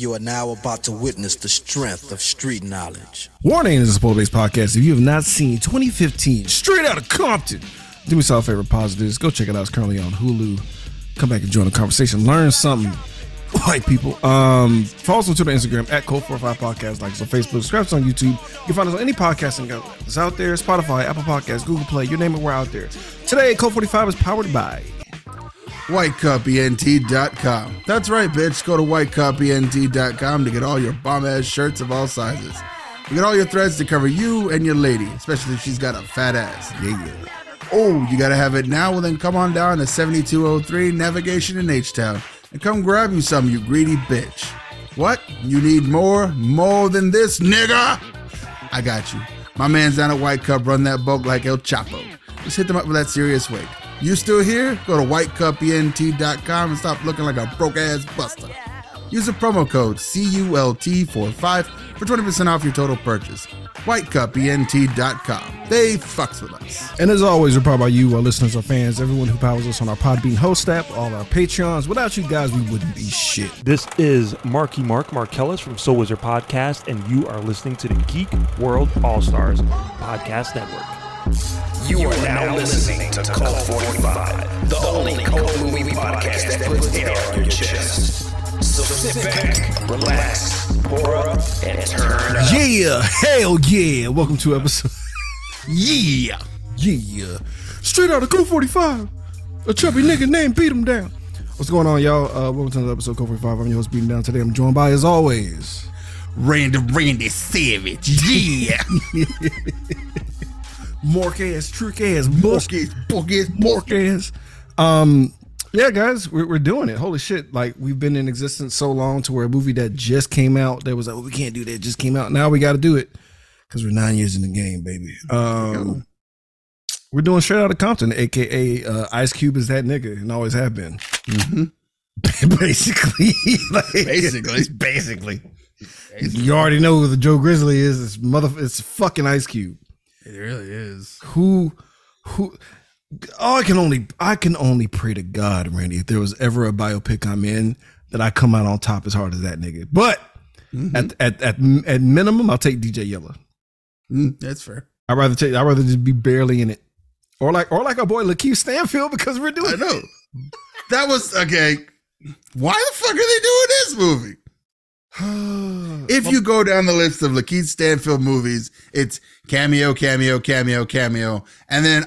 You are now about to witness the strength of street knowledge. Warning this is a spoiler based podcast. If you have not seen 2015 Straight Out of Compton, do me a favor, this, go check it out. It's currently on Hulu. Come back and join the conversation. Learn something, white people. Um, follow us on Twitter, Instagram at Cult45 Podcast. Like us on Facebook. Subscribe us on YouTube. You can find us on any podcasting outlet. It's out there Spotify, Apple Podcasts, Google Play, you name it, we're out there. Today, Cult 45 is powered by. WhiteCupENT.com. That's right, bitch. Go to WhiteCupENT.com to get all your bomb ass shirts of all sizes. You get all your threads to cover you and your lady, especially if she's got a fat ass. Yeah. Oh, you gotta have it now? Well, then come on down to 7203 Navigation in H Town and come grab you some, you greedy bitch. What? You need more? More than this, nigga? I got you. My man's down at White Cup run that boat like El Chapo. Just hit them up with that serious weight. You still here? Go to whitecupent.com and stop looking like a broke ass buster. Use the promo code CULT45 for 20% off your total purchase. Whitecupent.com. They fucks with us. And as always, we're proud by you, our listeners, our fans, everyone who powers us on our Podbean host app, all our Patreons. Without you guys, we wouldn't be shit. This is Marky Mark Markellis from Soul Wizard Podcast, and you are listening to the Geek World All Stars Podcast Network. You are now listening to Cult 45, the only cult movie podcast that puts air on your chest. So sit back, relax, pour up, and turn up. Yeah, hell yeah. Welcome to episode. yeah, yeah. Straight out of Cult 45. A chubby nigga named Beat Him Down. What's going on, y'all? Uh, welcome to another episode of Cult 45. I'm your host, Beat Him Down. Today I'm joined by, as always, Randy Randy Savage. Yeah. Mork ass, trick ass, bush Borkis, Borkis, Um, yeah, guys, we're, we're doing it. Holy shit! Like we've been in existence so long to where a movie that just came out that was like, oh, we can't do that. Just came out. Now we got to do it because we're nine years in the game, baby. Um, we're doing straight out of Compton, aka uh, Ice Cube is that nigga and always have been. basically, like, Basically. basically. You already know who the Joe Grizzly is. It's mother. It's fucking Ice Cube It really is. who who oh, I can only I can only pray to God, Randy, if there was ever a biopic I'm in that I come out on top as hard as that nigga. But at, at at at minimum, I'll take DJ Yella. Mm, that's fair. I'd rather take I'd rather just be barely in it. Or like or like our boy LaKeith Stanfield because we're doing I know. That was okay. Why the fuck are they doing this movie? If you go down the list of LaKeith Stanfield movies, it's cameo, cameo, cameo, cameo, and then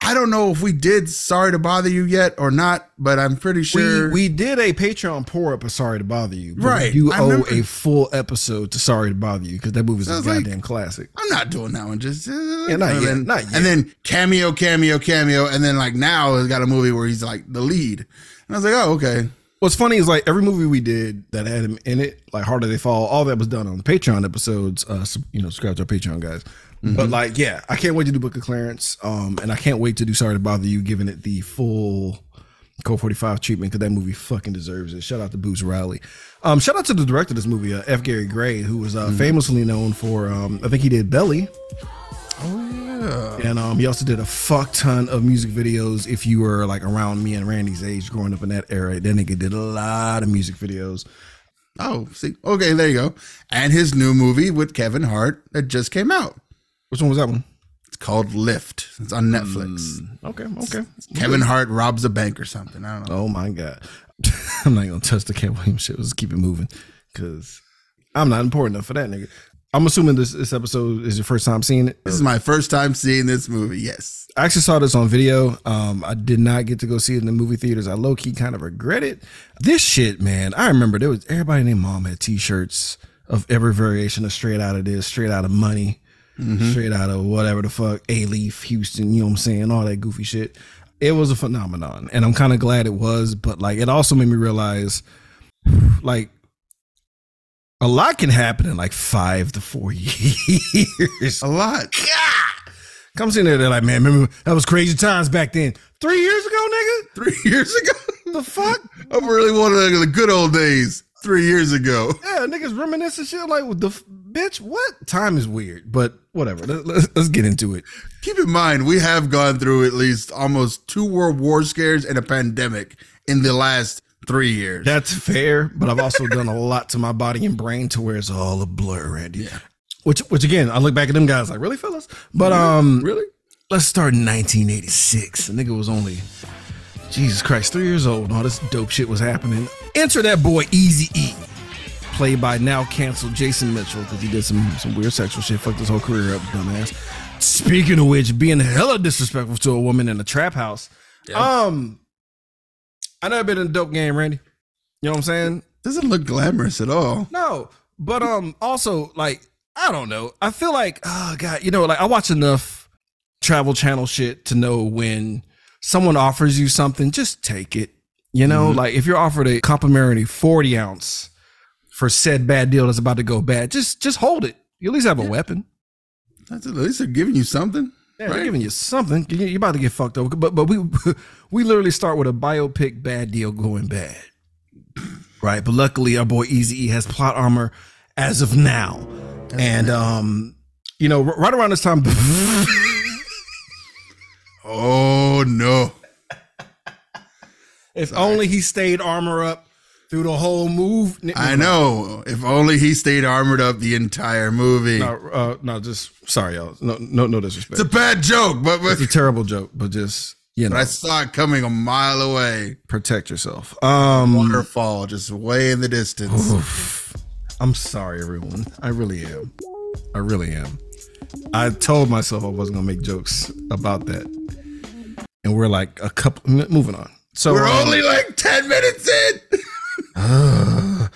I don't know if we did "Sorry to Bother You" yet or not, but I'm pretty sure we, we did a Patreon pour up of Sorry to Bother You. Right. You I owe a full episode to Sorry to Bother You because that movie's I a was like- goddamn classic. I'm not doing that one. Just uh, not and yet, then, not yet. And then cameo, cameo, cameo, and then like now it's got a movie where he's like the lead, and I was like, oh okay, What's funny is like every movie we did that had him in it, like Harder They Fall, all that was done on the Patreon episodes. Uh, you know, subscribe to our Patreon guys. But like, yeah, I can't wait to do Book of Clarence. Um, and I can't wait to do Sorry to Bother You, giving it the full Cult 45 treatment because that movie fucking deserves it. Shout out to Boots Riley. Um, shout out to the director of this movie, uh, F. Gary Gray, who was uh, famously known for, um, I think he did Belly. oh yeah, And um, he also did a fuck ton of music videos. If you were like around me and Randy's age, growing up in that era, that nigga did a lot of music videos. oh see, okay, there you go, and his new movie with Kevin Hart that just came out. Which one was that one? It's called Lift. It's on Netflix. Okay, okay. Kevin Hart robs a bank or something. I don't know. Oh my god, I'm not gonna touch the Katt Williams shit. Let's keep it moving, because I'm not important enough for that nigga. I'm assuming this this episode is your first time seeing it. This is my first time seeing this movie. Yes. I actually saw this on video. Um, I did not get to go see it in the movie theaters. I low key kind of regret it. This shit, man. I remember there was everybody named Mom had T-shirts of every variation of straight out of this, straight out of money, straight out of whatever the fuck, A Leaf, Houston. You know what I'm saying? All that goofy shit. It was a phenomenon, and I'm kind of glad it was. But like, it also made me realize, like. A lot can happen in like five to four years. A lot. Comes in there, they're like, man, remember that was crazy times back then. Three years ago, nigga? Three years ago. The fuck? I'm really wanted the good old days. Three years ago. Yeah, niggas reminiscing shit like, what the f- bitch? What? Time is weird, but whatever. Let, let's, let's get into it. Keep in mind, we have gone through at least almost two world war scares and a pandemic in the last three years. That's fair, but I've also done a lot to my body and brain to where it's all a blur, Randy. Yeah. Which, which again, I look back at them guys like, really, fellas? But um, really? let's start in 1986. The nigga was only, Jesus Christ, three years old. and All this dope shit was happening. Enter that boy Easy E, played by now canceled Jason Mitchell because he did some some weird sexual shit, fucked his whole career up, dumbass. Speaking of which, being hella disrespectful to a woman in a trap house. Um, I never been in a dope game, Randy. You know what I'm saying? Doesn't look glamorous at all. No, but um, also like I don't know. I feel like oh god, you know, like I watch enough Travel Channel shit to know when someone offers you something, just take it. You know, like if you're offered a complimentary 40 ounce for said bad deal that's about to go bad, just just hold it. You at least have a weapon. That's at least they're giving you something. Yeah, they're giving you something. You- You're about to get fucked over. But but we we literally start with a biopic bad deal going bad. Right. But luckily our boy Easy E has plot armor as of now. and um, you know, right around this time Oh no. if only he stayed armor up through the whole move. I know. If only he stayed armored up the entire movie. No, uh, no, just sorry, y'all. No, no, no disrespect. It's a bad joke, but, but, It's a terrible joke, but just you know, but I saw it coming a mile away. protect yourself. Um, Waterfall just way in the distance. I'm sorry, everyone. I really am. I really am. I told myself I wasn't gonna make jokes about that, and we're like a couple. Moving on. So We're um, only like 10 minutes in.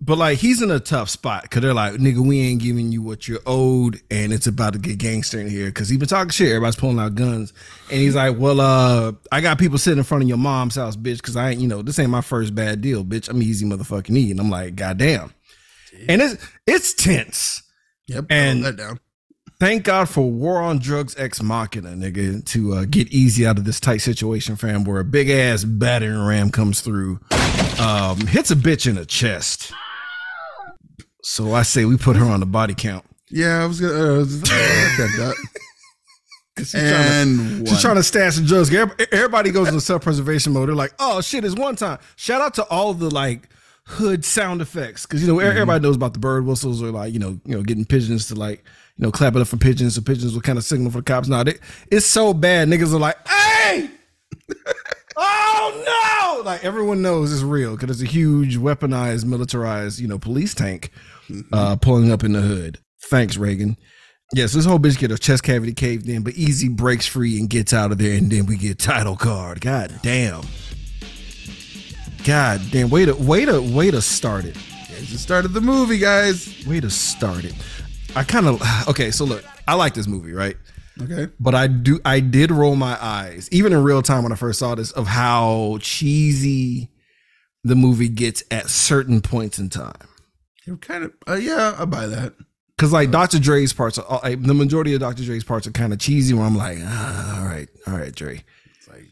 but like he's in a tough spot because they're like, nigga, we ain't giving you what you're owed, and it's about to get gangster in here because he been talking shit. Everybody's pulling out guns, and he's like, well, uh, I got people sitting in front of your mom's house, bitch, because I ain't, you know, this ain't my first bad deal, bitch. I'm easy motherfucking E, and I'm like, goddamn, and it's it's tense. Yep. And- And that down. Thank God for War on Drugs Ex Machina, nigga, to uh, get easy out of this tight situation, fam, where a big ass battering ram comes through, um, hits a bitch in the chest. So I say we put her on the body count. Yeah, I was gonna. Uh, I was- at that. she's trying to- And She's trying to stash the drugs. Everybody goes into self-preservation mode. They're like, "Oh shit, it's one time." Shout out to all the like hood sound effects because you know everybody knows about the bird whistles or like you know you know getting pigeons to like you know clap it up for pigeons so pigeons will kind of signal for the cops. Now they, it's so bad. Niggas are like, "Hey." Oh no! Like everyone knows it's real because it's a huge weaponized, militarized, you know, police tank uh pulling up in the hood. Thanks, Reagan. Yes, this whole bitch get her chest cavity caved in, but Eazy breaks free and gets out of there, and then we get title card. God damn. God damn. Way to way to way to start it. It's the start of the movie, guys. Way to start it. I kind of okay. So look, I like this movie, right? Okay. but I do I did roll my eyes even in real time when I first saw this of how cheesy the movie gets at certain points in time. You're kind of. Uh, yeah, I buy that. Cause like Dr. Dre's parts, are, uh, the majority of Dr. Dre's parts are kind of cheesy. Where I'm like, ah, all right, all right, Dre, It's like,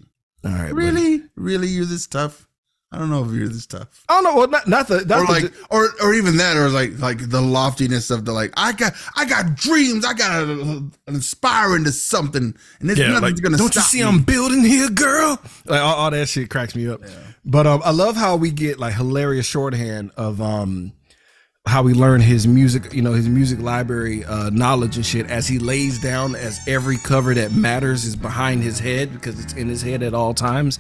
all right, buddy." really, really, you're this tough. I don't know if you're this tough. I don't know. Well, not, not the not or the, like, or or even that, or like like the loftiness of the like. I got I got dreams. I got to inspire into something, and there's yeah, nothing's like, gonna don't you see me. I'm building here, girl? Like all, all that shit cracks me up. But um, I love how we get like hilarious shorthand of um how we learn his music, you know, his music library uh, knowledge and shit as he lays down as every cover that matters is behind his head because it's in his head at all times.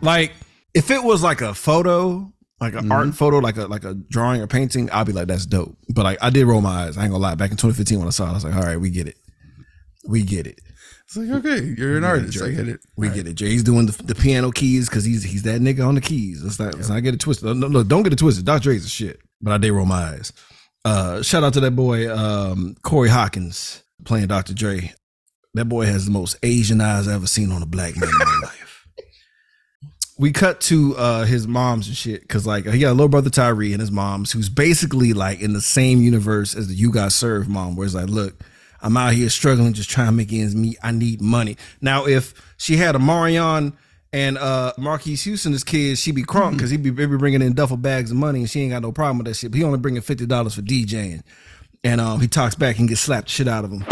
Like if it was like a photo, like an art photo, like a like a drawing or painting, I'd be like, that's dope. But like I did roll my eyes. I ain't gonna lie. Back in 2015 when I saw it, I was like, all right, we get it. We get it. It's like okay, you're an artist. I get it. We get it. Jay's doing the, the piano keys because he's he's that nigga on the keys. Let's not, let's not get it twisted. No, no, don't get it twisted. Dr. Dre's a shit, but I did roll my eyes. Uh, shout out to that boy um, Corey Hawkins playing Dr. Dre. That boy has the most Asian eyes I've ever seen on a black man in my life. We cut to uh, his moms and shit because like he got a little brother Tyree and his moms who's basically like in the same universe as the You Got Served mom, where it's like, look, I'm out here struggling, just trying to make ends meet. I need money. Now, if she had Omarion and uh Marques Houston as kids, she'd be crunk because he'd be, be bringing in duffel bags of money and she ain't got no problem with that shit. But he only bringing fifty dollars for DJing, and um he talks back and gets slapped shit out of him.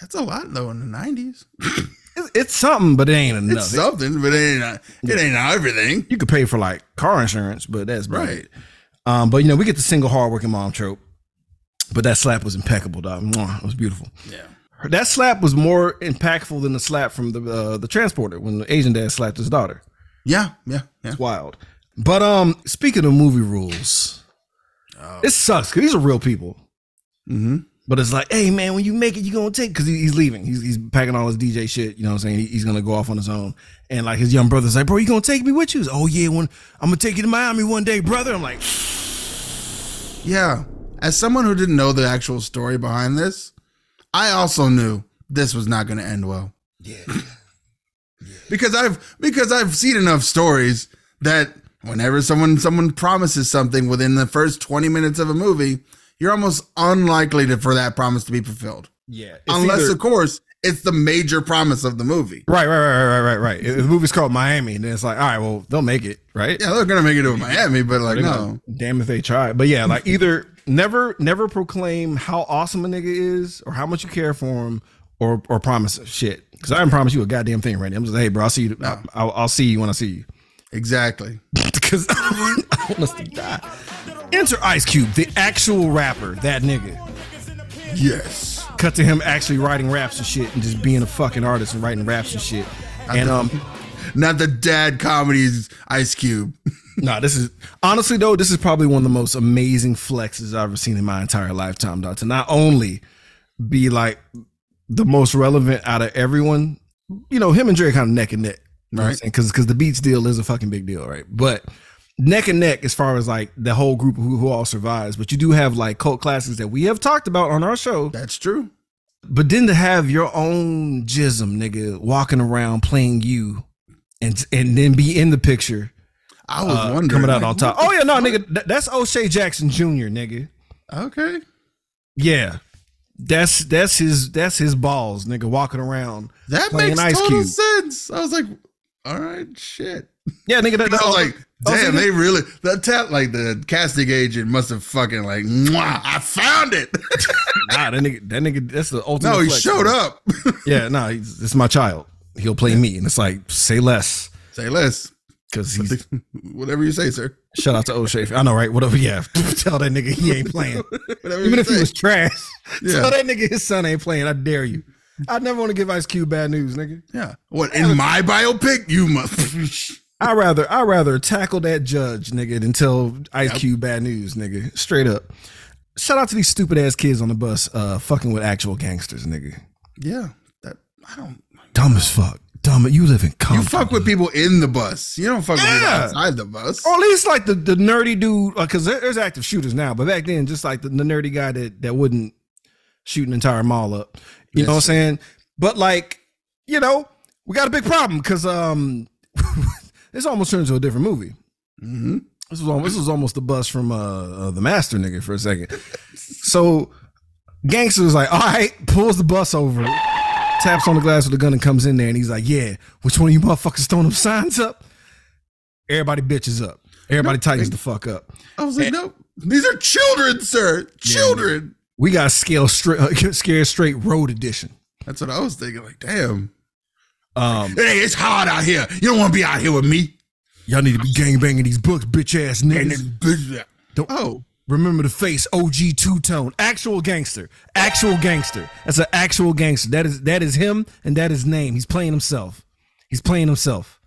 That's a lot though in the '90s. It's, it's something, but it ain't enough. It's something, but it ain't it ain't everything. you could pay for like car insurance, but that's Right. Um, but you know, we get the single hardworking mom trope. But that slap was impeccable, dog. Mwah, It was beautiful. Yeah. That slap was more impactful than the slap from the uh, the transporter when the Asian dad slapped his daughter. Yeah, yeah, yeah. It's wild. But um, speaking of movie rules, it sucks because these are real people. Mm-hmm. But it's like, hey man, when you make it, you gonna take because he, he's leaving. He's, he's packing all his DJ shit. You know what I'm saying? He- he's gonna go off on his own. And like his young brother's like, bro, you gonna take me with you? He's, oh yeah, when I'm gonna take you to Miami one day, brother. I'm like, Yeah. As someone who didn't know the actual story behind this, I also knew this was not to end well. yeah, Because I've because I've seen enough stories that whenever someone someone promises something within the first 20 minutes of a movie, you're almost unlikely to, for that promise to be fulfilled. yeah. Unless of course it's the major promise of the movie. right, right, right, right, right, right. The movie's called Miami, and it's like, all right, well, they'll make it, right? Yeah, they're going to make it to Miami, but like no. gonna- Damn if they try. But yeah, like either never never proclaim how awesome a nigga is or how much you care for him or or promise shit. Because I didn't promise you a goddamn thing right now. I'm just like, hey, bro, I'll see you. I'll, I'll, I'll see you when I see you. Exactly. Because I want us to die. Enter Ice Cube, the actual rapper, that nigga. Yes. Cut to him actually writing raps and shit and just being a fucking artist and writing raps and shit. And um Not the dad comedies Ice Cube. No, this is honestly though, this is probably one of the most amazing flexes I've ever seen in my entire lifetime, dog. To not only be like the most relevant out of everyone, you know, him and Dre kind of neck and neck, Right. Because because the Beats deal is a fucking big deal, right? But neck and neck as far as like the whole group who, who all survives. But you do have like cult classics that we have talked about on our show. That's true. But then to have your own jism, nigga, walking around playing you, and and then be in the picture I was uh, wondering coming out like, on top. Oh yeah, no, nigga, that, that's O'Shea Jackson Jr. Nigga. Okay. Yeah, that's that's his that's his balls, nigga, walking around That makes Ice total Cube. sense. I was like, all right, shit. Yeah, nigga. That, that, I was like, Oh, damn, see, they really the tat like the casting agent must have fucking like, Mwah, I found it. nah, that nigga, that nigga, that's the ultimate. no, he flex, showed up. Yeah, no, he's, it's my child. He'll play me, and it's like say less Say less. because he's. Whatever you say, sir. Shout out to O'Shea. I know, right? Whatever. Yeah, tell that nigga he ain't playing. Whatever Even if he was trash, Yeah. tell that nigga his son ain't playing. I dare you. I never want to give Ice Cube bad news, nigga. Yeah. What in my biopic? You must. I rather I rather tackle that judge, nigga, than tell Ice Cube bad news, nigga. Straight up. Shout out to these stupid ass kids on the bus, uh, fucking with actual gangsters, nigga. yeah. That I don't. Dumb as fuck. Dumb. You live in Compton. You fuck with people in the bus. You don't fuck with people Yeah. outside the bus. or at least like the, the nerdy dude, because there's active shooters now, but back then, just like the, the nerdy guy that that wouldn't shoot an entire mall up. You know what I'm saying? But like, you know, we got a big problem because um, this almost turned into a different movie. Mhm. This was almost, this was almost the bus from uh, uh the master nigga for a second. So gangster was like, all right, pulls the bus over, taps on the glass with a gun and comes in there and he's like, yeah, which one of you motherfuckers throwing them signs up? Everybody bitches up. Everybody tightens the fuck up. I was like, no, these are children, sir. Children. We got scale straight, uh, scared straight road edition. That's what I was thinking. Like, damn. Um, Hey, it's hard out here. You don't want to be out here with me. y'all need to be gang banging these books, bitch ass And niggas. Don't- oh, Remember the face, OG two tone, actual gangster, actual gangster. That's an actual gangster. That is that is him, and that is name. He's playing himself. He's playing himself.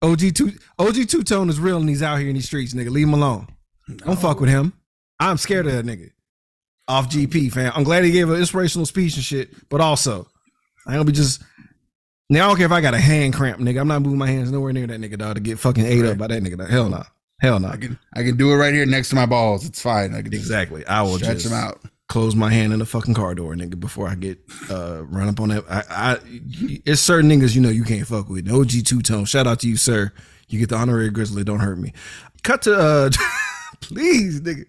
OG two OG two tone is real, and he's out here in these streets, nigga. Leave him alone. Don't fuck with him. I'm scared of that nigga. Off GP, fam. I'm glad he gave an inspirational speech and shit, but also I ain't gonna be just. Now I don't care if I got a hand cramp, nigga. I'm not moving my hands nowhere near that nigga, dog, to get fucking ate up by that nigga. Dog. Hell no. Hell no. I can I can do it right here next to my balls. It's fine. I can Exactly. I will stretch just them out. close my hand in the fucking car door, nigga, before I get uh run up on that. I, I it's certain niggas you know you can't fuck with. OG two tone. Shout out to you, sir. You get the honorary grizzly. Don't hurt me. Cut to uh, please, nigga.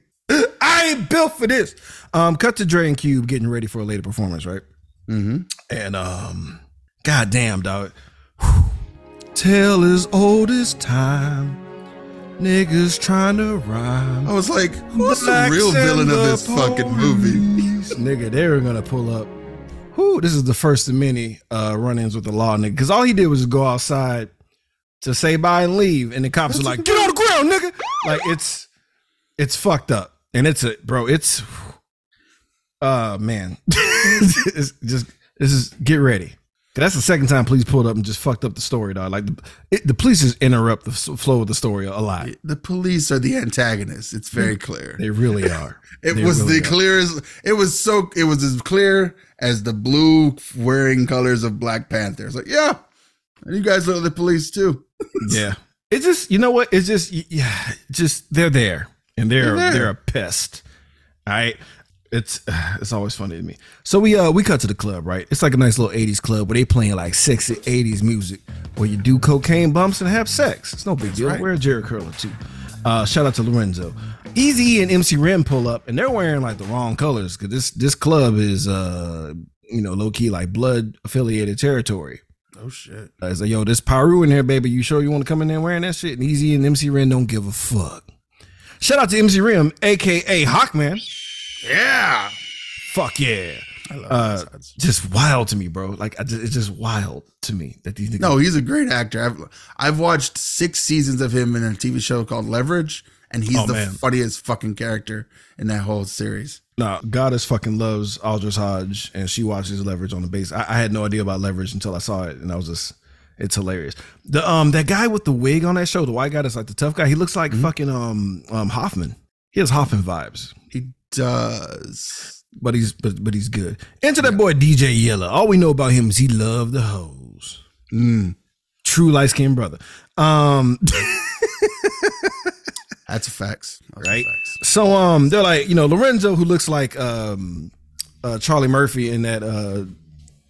I ain't built for this. Um, cut to Dre and Cube getting ready for a later performance, right? Mm-hmm. And um, goddamn, dog. Whew. Tale as old as time. Niggas trying to rhyme. I was like, who's the real villain of this fucking movie? Nigga, they were gonna pull up whoo, this is the first of many uh, run-ins with the law, nigga. Because all he did was go outside to say bye and leave, and the cops are like, "Get on the ground, nigga!" Like it's it's fucked up, and it's a bro. It's uh man, it's just this is get ready. That's the second time police pulled up and just fucked up the story, dog. Like the, it, the police just interrupt the flow of the story a lot. The police are the antagonists. It's very clear. They really are. It They was really the are. clearest. It was so. It was as clear as the blue wearing colors of Black Panther. It's like, yeah, and you guys are the police too. Yeah. It's just you know what? It's just yeah, just they're there and they're They're they're, a pest. All right. It's it's always funny to me. So we uh we cut to the club, right? It's like a nice little 80s club where they playing like sexy 80s music where you do cocaine bumps and have sex. It's no big deal. right. Wear a Jheri curler too. Uh shout out to Lorenzo. Eazy and MC Ren pull up and they're wearing like the wrong colors because this this club is uh you know low key like blood affiliated territory. Oh shit! I was like, yo, this Piru in here, baby. You sure you want to come in there wearing that shit? And Eazy and MC Ren don't give a fuck. Shout out to MC Ren, aka Hawkman. Yeah, Fuck yeah. I love Uh, those just wild to me, bro. Like I just, it's just wild to me that these niggas. No, he's a great actor. I've I've watched six seasons of him in a TV show called Leverage, and he's Oh, the man. funniest fucking character in that whole series. no, Goddess fucking loves Aldis Hodge, and she watches Leverage on the base. I, I had no idea about Leverage until I saw it, and I was just, it's hilarious. The um that guy with the wig on that show, the white guy that's like the tough guy, he looks like Mm-hmm. fucking um um Hoffman. He has Hoffman vibes. He does. but he's but but he's good. Enter that boy DJ Yella. All we know about him is he loved the hoes. Mm, True light skinned brother. Um, that's a facts. That's a Right. facts. so um, they're like you know Lorenzo, who looks like um, uh, Charlie Murphy in that uh,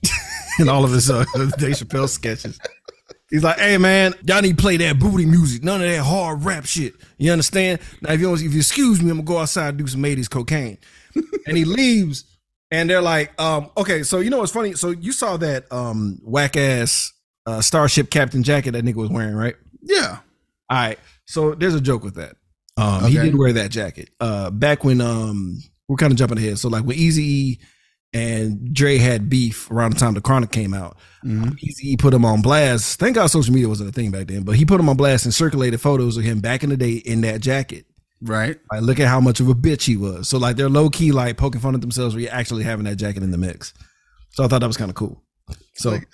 in all of his uh, Dave Chappelle sketches. He's like, hey man, y'all need to play that booty music, none of that hard rap shit. You understand? Now, if you if you excuse me, I'm gonna go outside and do some 80s cocaine. and he leaves, and they're like, um, okay, so you know what's funny? So you saw that um whack ass uh, Starship Captain jacket that nigga was wearing, right? Yeah. All right. So there's a joke with that. Um, he Okay. did wear that jacket. Uh, back when um, we're kind of jumping ahead. So like when Eazy and Dre had beef around the time the Chronic came out, Mhm. Eazy put him on blast. Thank God social media wasn't a thing back then, but he put him on blast and circulated photos of him back in the day in that jacket. Right. Like, look at how much of a bitch he was. So like they're low key like poking fun at themselves for actually having that jacket in the mix. So I thought that was kind of cool. So Like,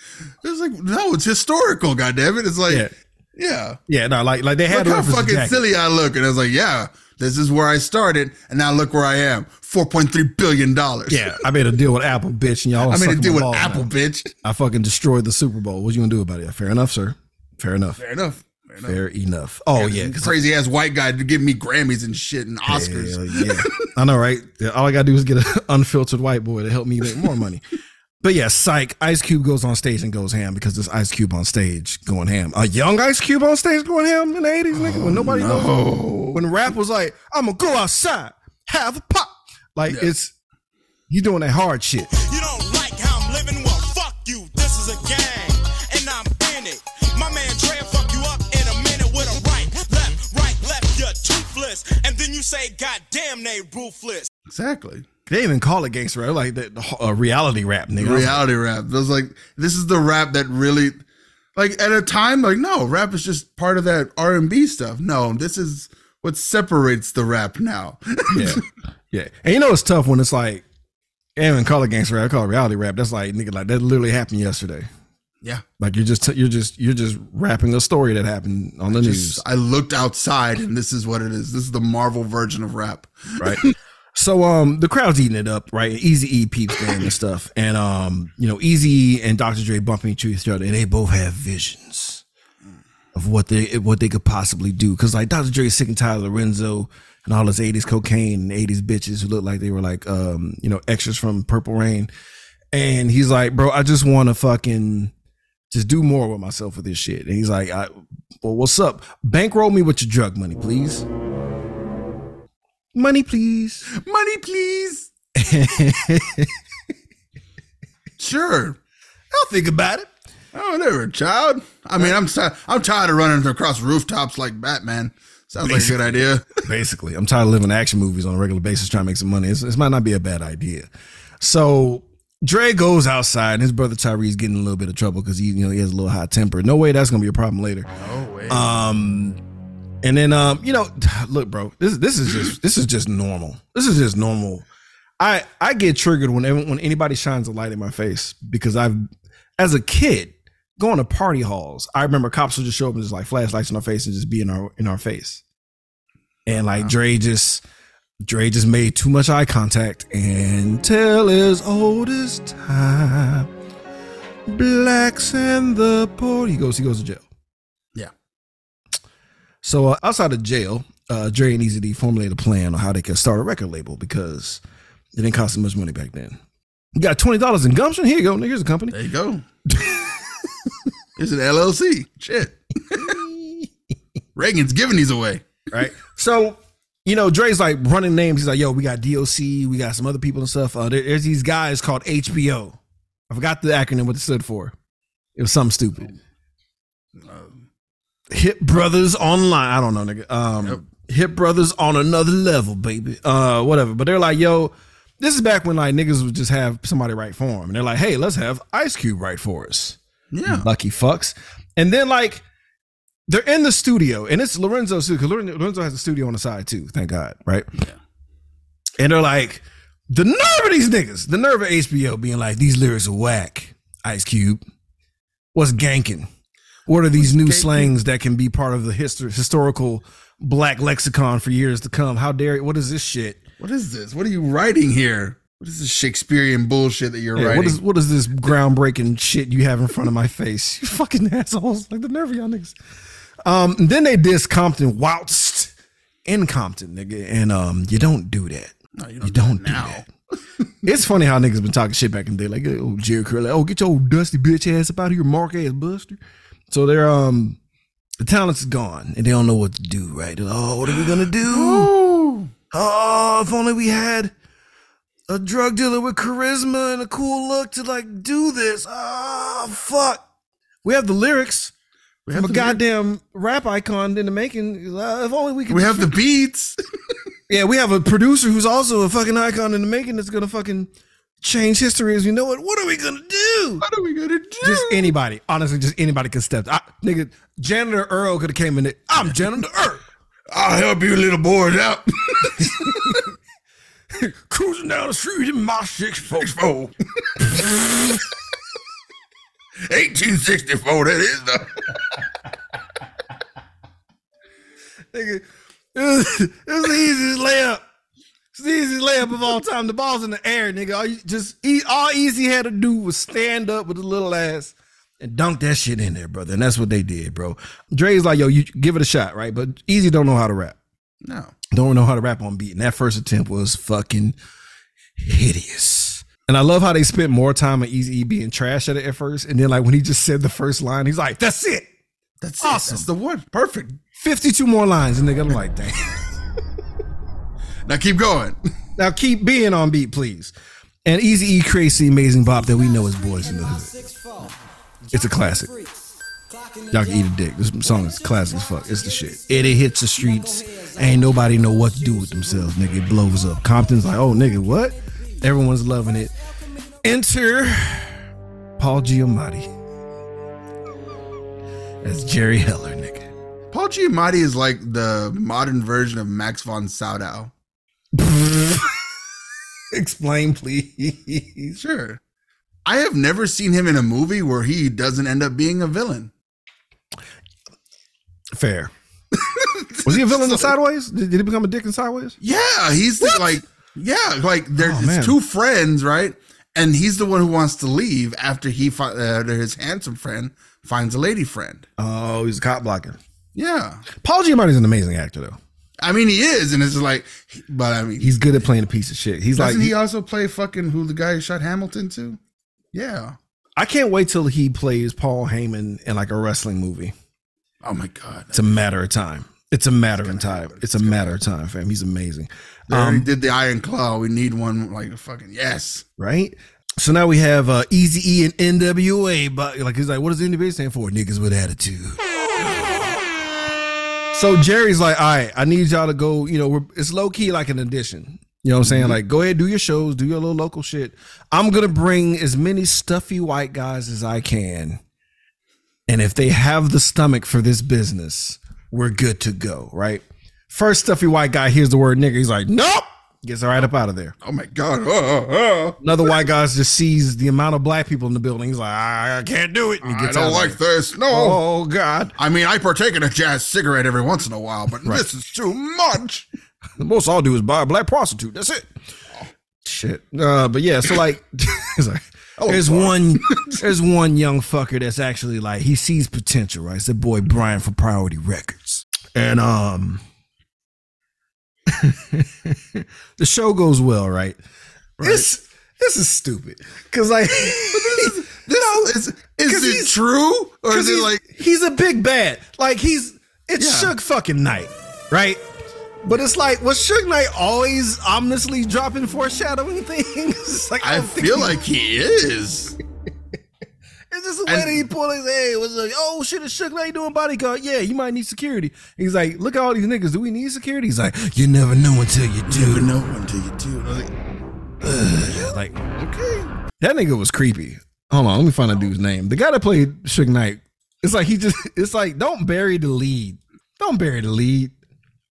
It's like no, it's historical. goddamn it! It's like yeah, yeah. yeah, no, like like they had Look how fucking jacket. silly I look, and I was like, yeah, this is where I started, and now look where I am, four point three billion dollars. Yeah, I made a deal with Apple, bitch, and y'all. I made a deal with Apple, now. bitch. I fucking destroyed the Super Bowl. What you gonna do about it? Fair enough, sir. Fair enough. Fair enough. Fair enough. Fair enough. Oh yeah, 'cause- crazy ass white guy to give me Grammys and shit and Oscars. Yeah. I know, right? All I gotta do is get an unfiltered white boy to help me make more money. But yeah, psych. Ice Cube goes on stage and goes ham because there's Ice Cube on stage going ham. A young Ice Cube on stage going ham in the 80s, nigga, when oh, nobody knows. When rap was like, I'm gonna go outside, have a pop. Like it's you doing that hard shit. You don't like how I'm living? Well, fuck you. This is a gang, and I'm in it. My man Dre will fuck you up in a minute with a right, left, right, left. You're toothless, and then you say, "God damn, they ruthless." Exactly. They didn't even call it gangster rap, like the, the uh, reality rap, nigga. I Reality rap. It was like this is the rap that really, like at a time, like no, rap is just part of that R and B stuff. No, this is what separates the rap now. yeah, yeah. And you know it's tough when it's like, I even call it gangster rap. I call it reality rap. That's like nigga, like that literally happened yesterday. yeah. Like you're just you're just you're just rapping a story that happened on the news, Just, I looked outside and this is what it is. This is the Marvel version of rap. right? so um, the crowd's eating it up, right? Easy E peeps there and stuff, and um, you know, Eazy and Dr. Dre bumping into each other, and they both have visions of what they what they could possibly do. Cause like Dr. Dre is sick and tired of Lorenzo and all his 80s cocaine and 80s bitches who look like they were like um, you know, extras from Purple Rain. And he's like, bro, I just want to fucking just do more with myself with this shit. And he's like, I, well, what's up? Bankroll me with your drug money, please. Money, please. Money, please. Sure. I'll think about it. Oh, whatever, child. I mean, I'm I'm tired of running across rooftops like Batman. Sounds like a good idea. Basically, I'm tired of living action movies on a regular basis trying to make some money. It's, this might not be a bad idea. So Dre goes outside, and his brother Tyree's getting in a little bit of trouble because he, you know, he has a little hot temper. No way that's gonna be a problem later. Oh wait. Um, and then um, you know, look, bro, this this is just this is just normal. This is just normal. I I get triggered whenever when anybody shines a light in my face because I've as a kid going to party halls. I remember cops would just show up and just like flashlights in our face and just be in our in our face. And like Dre just Dre just made too much eye contact and tell as old as time. Blacks and the poor. He goes, he goes to jail. So uh, outside of jail, uh, Dre and Easy D formulated a plan on how they could start a record label because it didn't cost them much money back then. You got twenty dollars in gumption? Here you go. Nigga, Here's a company. there you go. it's an LLC. Shit. Reagan's giving these away. right? So, you know, Dre's like running names. He's like, yo, we got DOC, we got some other people and stuff. Uh, there- there's these guys called HBO. I forgot the acronym, what it stood for. It was something stupid. Hit Brothers Online. I don't know, nigga. Um, Hit Brothers on another level, baby. Uh, whatever. But they're like, yo, this is back when like niggas would just have somebody write for them. And they're like, hey, let's have Ice Cube write for us Yeah. lucky fucks. And then like they're in the studio, and it's Lorenzo's too, because Lorenzo has a studio on the side too. Thank God, right? Yeah. And they're like, the nerve of these niggas, the nerve of HBO being like, these lyrics are whack. Ice Cube, what's ganking? What are these new slangs that can be part of the histor- historical black lexicon for years to come? How dare? What is this shit? What is this? What are you writing here? What is this Shakespearean bullshit that you're Yeah, writing? what is what is this groundbreaking shit you have in front of my face? You fucking assholes! Like the nerve of y'all niggas. Um, then they diss Compton whilst in Compton, nigga, and um, you don't do that. No, you You don't, don't do do that. It's funny how niggas been talking shit back in the day, like oh Jerry Curley, oh get your old dusty bitch ass up out of here, mark ass buster. So they're um, the talent's gone and they don't know what to do. Right? Like, oh, what are we gonna do? Oh, if only we had a drug dealer with charisma and a cool look to like do this. Ah, fuck. We have the lyrics. We have a goddamn rap icon in the making. Uh, if only we could. We have the beats. yeah, we have a producer who's also a fucking icon in the making that's gonna fucking change history as we know it. What are we gonna do? what are we gonna do? Just anybody, honestly, just anybody could step. I, nigga, janitor Earl could have came in. There. I'm janitor Earl. I'll help you, little boys out. Cruising down the street in my six four. Four. 1864, that is the. Nigga, it was, it was the easiest layup. It's the easiest layup of all time. The ball's in the air, nigga. All you just all Eazy had to do was stand up with a little ass and dunk that shit in there, brother. And that's what they did, bro. Dre's like, yo, you give it a shot, right? But Eazy don't know how to rap. No. Don't know how to rap on beat. And that first attempt was fucking hideous. And I love how they spent more time on Eazy being trash at it at first. And then like when he just said the first line, he's like, that's it. That's Awesome. it. That's the one. Perfect. 52 52 more lines. And nigga, I'm like, dang. Now keep going. Now keep being on beat, please. And Easy E creates the amazing bop that we know as boys in the hood. It's a classic. Y'all can eat a dick. This song is classic as fuck. It's the shit. It, it hits the streets. Ain't nobody know what to do with themselves, nigga. It blows up. Compton's like, oh nigga, what? Everyone's loving it. Enter Paul Giamatti as Jerry Heller, nigga. Paul Giamatti is like the modern version of Max von Sydow. Explain, please. Sure. I have never seen him in a movie where he doesn't end up being a villain. Fair. Was he a villain in Sideways? Did, did he become a dick in Sideways? Yeah, he's the, like, yeah, like there's Oh, two friends, right? And he's the one who wants to leave after he fi- uh, his handsome friend finds a lady friend. Oh, he's a cop blocker. Yeah, Paul Giamatti's an amazing actor, though. I mean he is, and it's like, but I mean, He's good at playing a piece of shit. He's like, doesn't he also play fucking who the guy who shot Hamilton too? Yeah. I can't wait till he plays Paul Heyman in like a wrestling movie. Oh my god, It's a matter of time. It's a matter of time. It's a matter of time, fam. He's amazing, they already um, did the Iron Claw. We need one like a fucking yes. right? So now we have uh, Easy E and NWA, but like he's like, what does NWA stand for? Niggas with attitude. So Jerry's like, all right, I need y'all to go. You know, we're, it's low key like an addition. You know what I'm saying? Mm-hmm. Like, go ahead, do your shows, do your little local shit. I'm gonna bring as many stuffy white guys as I can, and if they have the stomach for this business, we're good to go. Right? First stuffy white guy hears the word nigga, he's like, nope, gets right up out of there. Oh my god. Uh, uh, Another white guy just sees the amount of black people in the building. He's like, I, I can't do it. I don't like this. No. Oh God! I mean, I partake in a jazz cigarette every once in a while, but this is too much. The most I'll do is buy a black prostitute. That's it. Shit. Uh, but yeah, so like, like there's one, there's one young fucker that's actually like he sees potential, right? It's the boy Brian for Priority Records, and um, the show goes well, right? This this is stupid because like, This is, is 'cause it true or is it he's, like he's a big bad. Like he's it's Yeah. Suge fucking Knight, right? But it's like was Suge Knight always ominously dropping foreshadowing things? Like I don't feel he- like he is. It's just the way and- that he pulled his hey, was like, oh shit, is Suge Knight doing bodyguard? Yeah, you might need security. He's like, look at all these niggas. Do we need security? He's like, you never know until you do. You Never know until you do. I was like, Like, okay. That nigga was creepy. Hold on, let me find a dude's name. The guy that played Suge Knight, it's like he just it's like don't bury the lead. Don't bury the lead.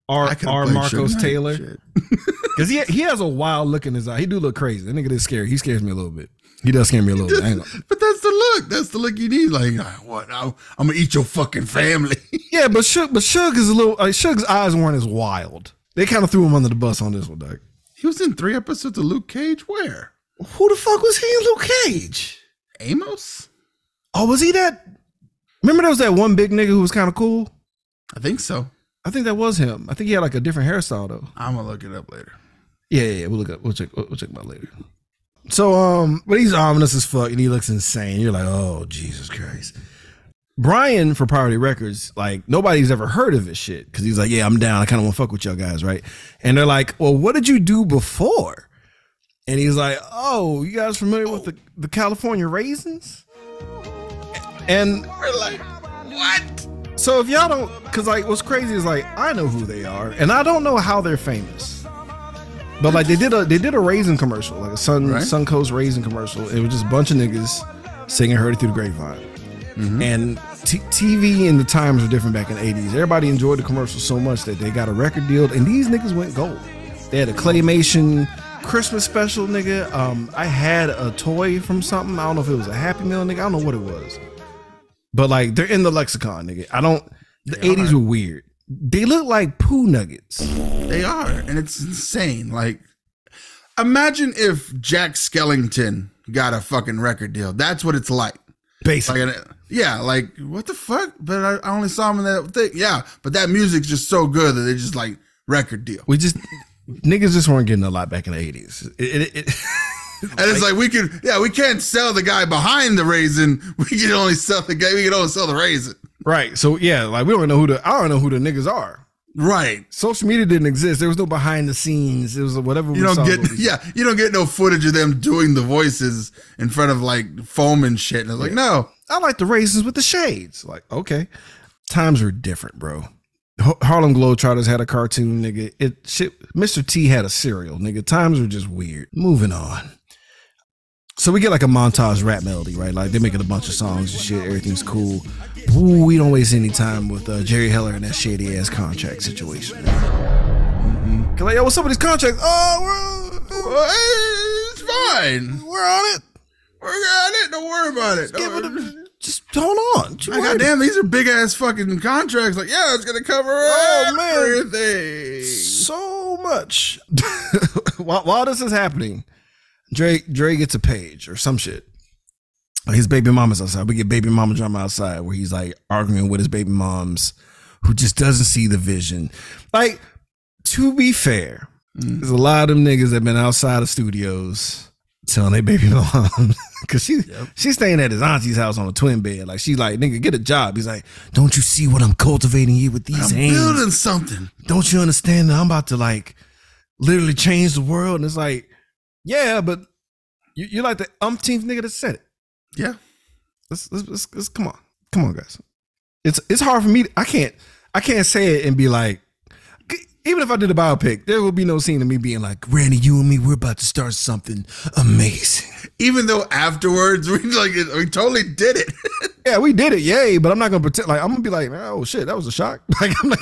R R Marcos Suge Taylor. Because he he has a wild look in his eye. He do look crazy. That nigga is scary. He scares me a little bit. He does scare me a little bit. But that's the look. That's the look you need. Like, what? I'm, I'm gonna eat your fucking family. Yeah, but Suge, but Suge is a little. Like, Suge's eyes weren't as wild. They kind of threw him under the bus on this one, Doug. he was in three episodes of Luke Cage. Where? Who the fuck was he in Luke Cage? Amos? Oh, was he that? Remember there was that one big nigga who was kind of cool. I think so. I think that was him. I think he had like a different hairstyle though. I'm gonna look it up later. Yeah, yeah, yeah. We'll look up. We'll check. We'll check about later. So, um, but he's ominous as fuck, and he looks insane. You're like, oh Jesus Christ. Brian for Priority Records, like nobody's ever heard of this shit because he's like, yeah, I'm down. I kind of want to fuck with y'all guys, right? And they're like, well, what did you do before? And he's like, oh, you guys familiar with the the California Raisins? And We're like, what? so if y'all don't, because like what's crazy is like I know who they are, and I don't know how they're famous. But like they did a they did a raisin commercial, like a Sun Right. Suncoast raisin commercial. It was just a bunch of niggas singing "Heard It Through the Grapevine." And t- TV and the times were different back in the '80s. Everybody enjoyed the commercial so much that they got a record deal, and these niggas went gold. They had a claymation Christmas special, nigga. Um, I had a toy from something. I don't know if it was a Happy Meal, nigga. I don't know what it was. But like they're in the lexicon, nigga. I don't. The '80s were weird. They look like poo nuggets. They are, and it's insane. Like, imagine if Jack Skellington got a fucking record deal. That's what it's like. Basically, Like, yeah, like what the fuck? But I, I only saw him in that thing. Yeah, but that music's just so good that they just like record deal. we just niggas just weren't getting a lot back in the '80s. It, it, it, And it's like we could, yeah, we can't sell the guy behind the raisin. We can only sell the guy. We can only sell the raisin. Right. So yeah, like we don't know who the I don't know who the niggas are. Right. Social media didn't exist. There was no behind the scenes. It was whatever. we You saw don't get, yeah, you don't get no footage of them doing the voices in front of like foam and shit. And it's like, no, I like the raisins with the shades. Like, okay. Times were different, bro. Har- Harlem Globetrotters had a cartoon, nigga. It shit Mr. T had a cereal, nigga. Times were just weird. Moving on. So we get like a montage rap melody, right? Like they're making a bunch of songs and shit. Everything's cool. Ooh, we don't waste any time with uh, Jerry Heller and that shady ass contract situation. Cause like, yo, what's up with these contracts? Oh, Well, hey, it's fine. we're, we're on it. We're on it. Don't worry about it. Give it Don't- a, just hold on. Oh, worried goddamn, these are big ass fucking contracts. Like, yeah, it's gonna cover Oh, man. everything. so much. while, while this is happening, Dre Dre gets a page or some shit. His baby mama's outside. We get baby mama drama outside where he's like arguing with his baby moms who just doesn't see the vision. Like, to be fair, mm. there's a lot of them niggas that been outside of studios telling their baby mom because she she's staying at his auntie's house on a twin bed. Like she's like, nigga, get a job. He's like, don't you see what I'm cultivating here with these I'm hands? building something. don't you understand that I'm about to like literally change the world? And it's like, yeah, but you, you're like the umpteenth nigga that said it. Yeah. Let's, let's, let's, let's- come on, come on, guys. It's it's hard for me. To, I can't I can't say it and be like, even if I did a biopic, there would be no scene of me being like, Randy, you and me, we're about to start something amazing. Even though afterwards we like we totally did it. Yeah, we did it, yay! But I'm not gonna pretend like I'm gonna be like, oh shit, that was a shock. Like I'm not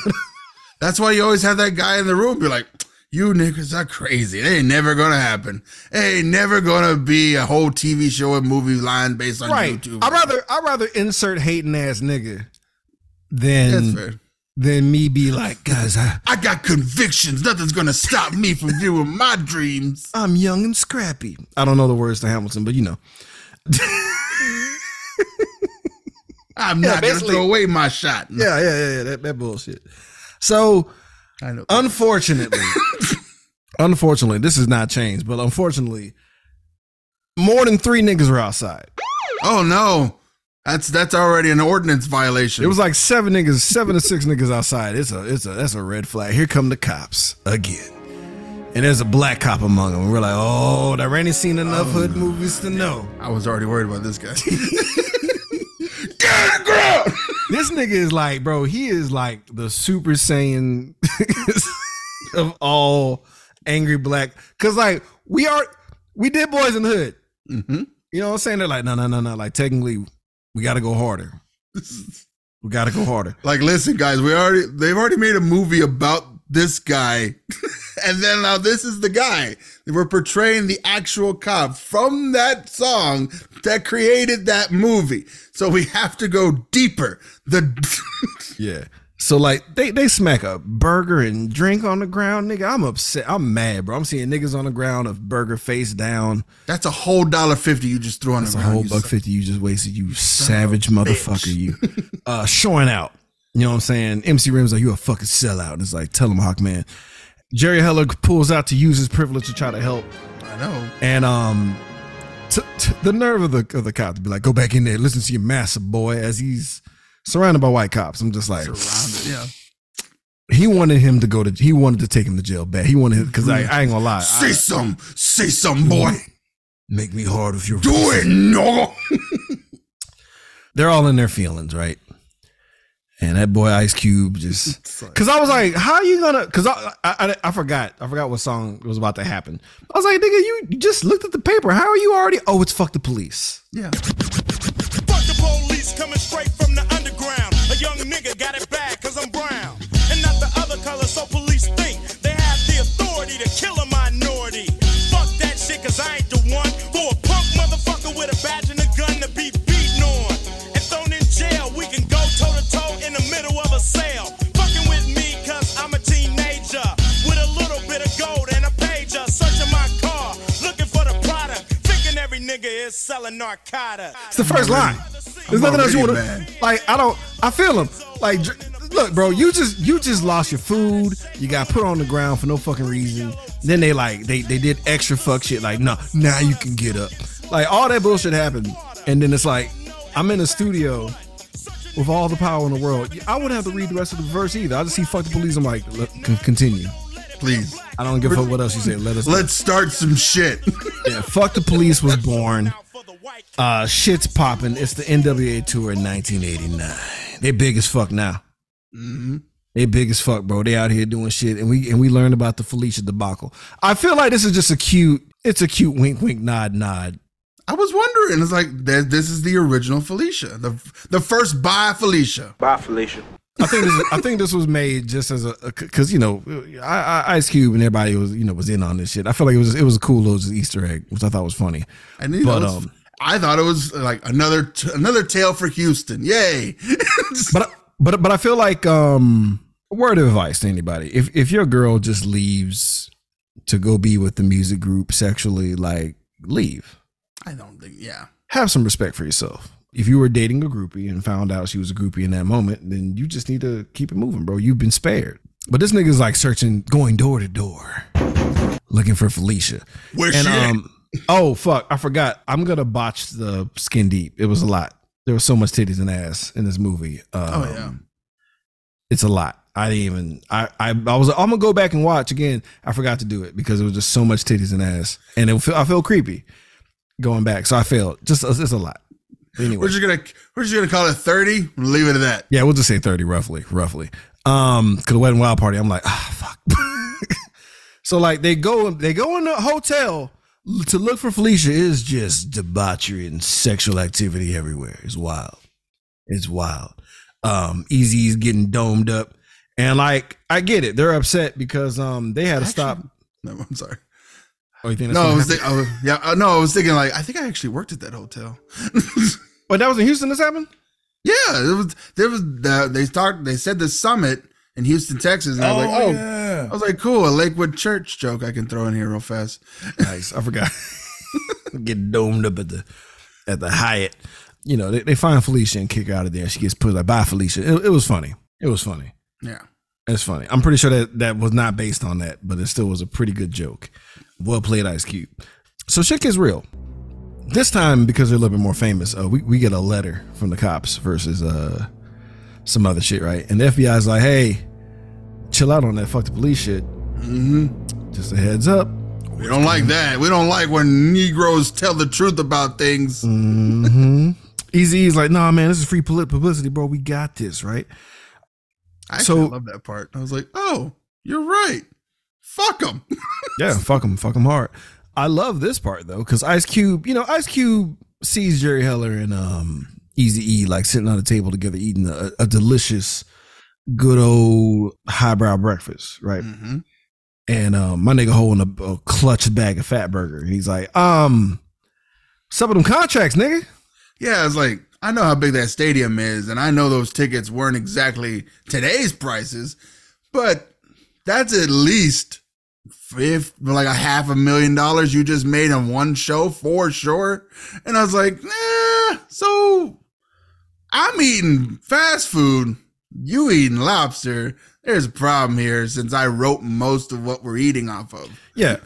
That's why you always have that guy in the room be like, you niggas are crazy. It ain't never gonna happen. It ain't never gonna be a whole TV show and movie line based on right. YouTube. I'd rather I'd rather insert hating ass nigga than than me be like, guys, I, I got convictions. Nothing's gonna stop me from doing my dreams. I'm young and scrappy. I don't know the words to Hamilton, but you know. I'm Yeah, not gonna throw away my shot. Yeah, yeah, yeah, yeah. That, that bullshit. So I know. unfortunately, unfortunately, this has not changed, but unfortunately, more than three niggas were outside. oh no, that's that's already an ordinance violation. It was like seven niggas, seven to six niggas outside. It's a, it's a, that's a red flag. Here come the cops again, and there's a black cop among them. And we're like, oh, that Randy seen enough hood oh, movies to know. I was already worried about this guy. Get girl. This nigga is like, bro, he is like the Super Saiyan of all angry black. Cause like we are, we did Boys in the Hood. hmm You know what I'm saying? They're like, no, no, no, no. Like technically, we got to go harder. We got to go harder. Like, listen, guys, we already they've already made a movie about this guy, and then now this is the guy. Were portraying the actual cop from that song that created that movie. So we have to go deeper. The Yeah. So like they they smack a burger and drink on the ground, nigga. I'm upset. I'm mad, bro. I'm seeing niggas on the ground of burger face down. that's a whole dollar fifty you just threw on That's the a whole buck fifty you just wasted, you savage motherfucker. You uh showing out. You know what I'm saying? MC Ren's like, you a fucking sellout. And it's like, tell him Hawk man. Jerry Heller pulls out to use his privilege to try to help. I know. And um t- t- the nerve of the of the cop to be like, go back in there, listen to your master boy, as he's surrounded by white cops. I'm just like Surrounded, yeah. he wanted him to go to he wanted to take him to jail bad. He wanted because I, I ain't gonna lie. Say I- some, say some, boy. make me hard with your Do it, no. They're all in their feelings, right? And that boy Ice Cube just because I was like, how are you gonna? Because I, I I I forgot I forgot what song was about to happen. I was like, nigga, you you just looked at the paper. How are you already? Oh, it's fuck the police. Yeah. Fuck the police coming straight from the underground. A young nigga got it bad cause I'm brown. And not the other color, so police think they have the authority to kill a nigga is selling narcotics. It's the first line. There's nothing else you want to mad. like. I don't. I feel him. Like, look, bro, you just you just lost your food. You got put on the ground for no fucking reason. Then they like they they did extra fuck shit. Like, no, now you can get up. Like all that bullshit happened, and then it's like I'm in a studio with all the power in the world. I wouldn't have to read the rest of the verse either. I just see fuck the police. I'm like, "Look, continue. Please. I don't give a fuck what else you say. Let us. Let's start some shit. yeah, fuck the police was born. Uh, shit's popping. It's the NWA tour in 1989. They big as fuck now. They big as fuck, bro. They out here doing shit, and we and we learned about the Felicia debacle. I feel like this is just a cute. It's a cute wink, wink, nod, nod. I was wondering. It's like this is the original Felicia, the the first by Felicia. By Felicia. I think this, I think this was made just as a because you know I, I, Ice Cube and everybody was you know was in on this shit. I feel like it was it was a cool little Easter egg, which I thought was funny. And But, um, I thought it was like another t- another tale for Houston. Yay! but but but I feel like um word of advice to anybody if if your girl just leaves to go be with the music group sexually like leave I don't think. Yeah. have some respect for yourself if you were dating a groupie and found out she was a groupie in that moment then you just need to keep it moving bro you've been spared but this nigga's like searching going door to door looking for Felicia Where's and she um oh fuck I forgot I'm gonna botch the skin deep it was a lot there was so much titties and ass in this movie um, Oh yeah. it's a lot. I didn't even. I I, I was. I'm gonna go back and watch again. I forgot to do it because it was just so much titties and ass, and it I feel creepy going back. So I failed. Just it's a lot. Anyway, We're just gonna we're just gonna call it thirty. Leave it at that. yeah, we'll just say thirty roughly. Roughly. Um, cause the wedding Wild Party, I'm like, ah, fuck. so like they go, they go in the hotel to look for Felicia. Is just debauchery and sexual activity everywhere. It's wild. It's wild. Um, Eazy's getting domed up, and like I get it, they're upset because um they had to stop. No, I'm sorry. Oh, you think that's No, I was, happened? think, I was yeah. uh, No, I was thinking like I think I actually worked at that hotel. But that was in Houston. This happened. yeah, it was. There was the, they start. They said the summit in Houston, Texas, and I was like, oh, yeah. I was like, cool, a Lakewood Church joke I can throw in here real fast. Nice. I forgot. Get domed up at the at the Hyatt. You know, they, they find Felicia and kick her out of there. She gets put like, bye, Felicia. It, it was funny. It was funny. Yeah. It's funny. I'm pretty sure that that was not based on that, but it still was a pretty good joke. Well played, Ice Cube. So shit gets real. This time, because they're a little bit more famous, uh, we, we get a letter from the cops versus uh, some other shit, right? And the FBI's like, hey, chill out on that fuck the police shit. Mm-hmm. Just a heads up. We don't like that. We don't like when Negroes tell the truth about things. Eazy is like, nah, man, this is free publicity, bro. We got this, right? Actually, So- love that part. I was like, oh, you're right. Fuck them. Yeah, fuck them, fuck them hard. I love this part though, because Ice Cube, you know, Ice Cube sees Jerry Heller and um Easy E like sitting on the table together eating a, a delicious, good old highbrow breakfast, right? mm-hmm. And um, my nigga holding a, a clutch bag of Fatburger. And he's like, um, some of them contracts, nigga. Yeah, it's like I know how big that stadium is, and I know those tickets weren't exactly today's prices, but that's at least if like a half a million dollars you just made on one show for sure. And I was like, nah. So I'm eating fast food, you eating lobster. There's a problem here since I wrote most of what we're eating off of. Yeah.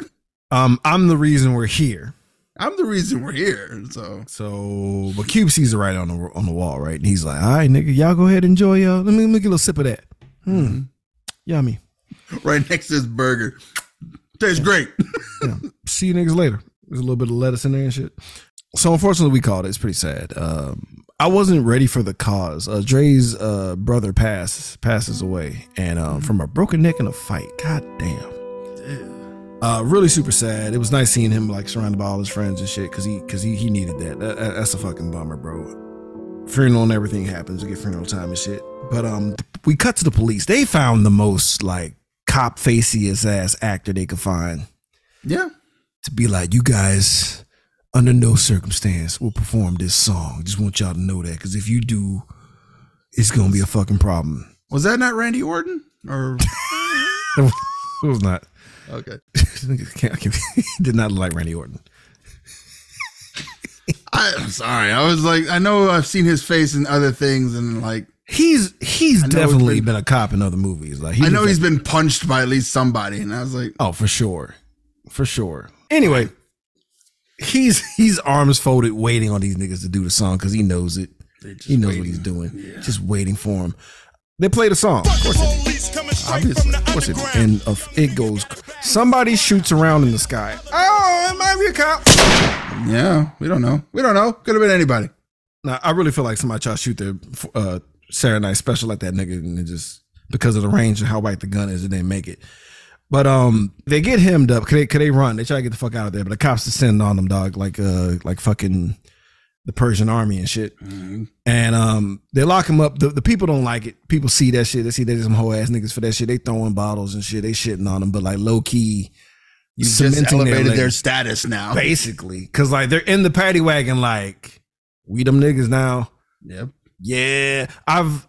Um, I'm the reason we're here. I'm the reason we're here. So So, but Cube sees it right on the on the wall, right? And he's like, "All right, nigga, y'all go ahead and enjoy y'all. Let me let me get a little sip of that. Hmm, yummy. right next to this burger. Tastes great. Yeah. See you niggas later. There's a little bit of lettuce in there and shit. So unfortunately, we called it. It's pretty sad. Um, I wasn't ready for the cause. Uh, Dre's uh, brother passes passes away, and um, from a broken neck in a fight. God damn. Uh, really super sad. It was nice seeing him like surrounded by all his friends and shit because he because he, he needed that. That- that- That's a fucking bummer, bro. Funeral and everything happens. We get funeral time and shit. But um, we cut to the police. They found the most like cop faciest ass actor they could find Yeah. to be like, you guys, under no circumstance will perform this song. Just want y'all to know that because if you do, it's gonna be a fucking problem. Was that not Randy Orton? Or It was not. okay. Can't- I can't- Did not like Randy Orton. I, I'm sorry. I was like, I know I've seen his face in other things, and like, He's he's know definitely been, been- a cop in other movies. Like I know was he's like- been punched by at least somebody, and I was like, oh for sure, for sure. Anyway, he's he's arms folded, waiting on these niggas to do the song because he knows it. He knows what he's doing. Just waiting for him. They play the song. Of course they do. Police coming straight Obviously, of course it do. And of it goes. Somebody shoots around in the sky. Oh, it might be a cop. yeah, we don't know. We don't know. Could have been anybody. Now, I really feel like somebody tried to shoot their uh, Saturday Night Special like that nigga, and it just because of the range and how white the gun is, it didn't make it. But um, they get hemmed up. Could they? Could they run? They try to get the fuck out of there, but the cops descend on them, dog, like uh, like fucking the Persian army and shit. And um, they lock him up. The, the people don't like it. People see that shit. They see there's some whole ass niggas for that shit. They throwing bottles and shit. They shitting on them, but like low key, You just cementing their elevated their status now. basically, because like they're in the paddy wagon, like we them niggas now. Yep. Yeah, I've.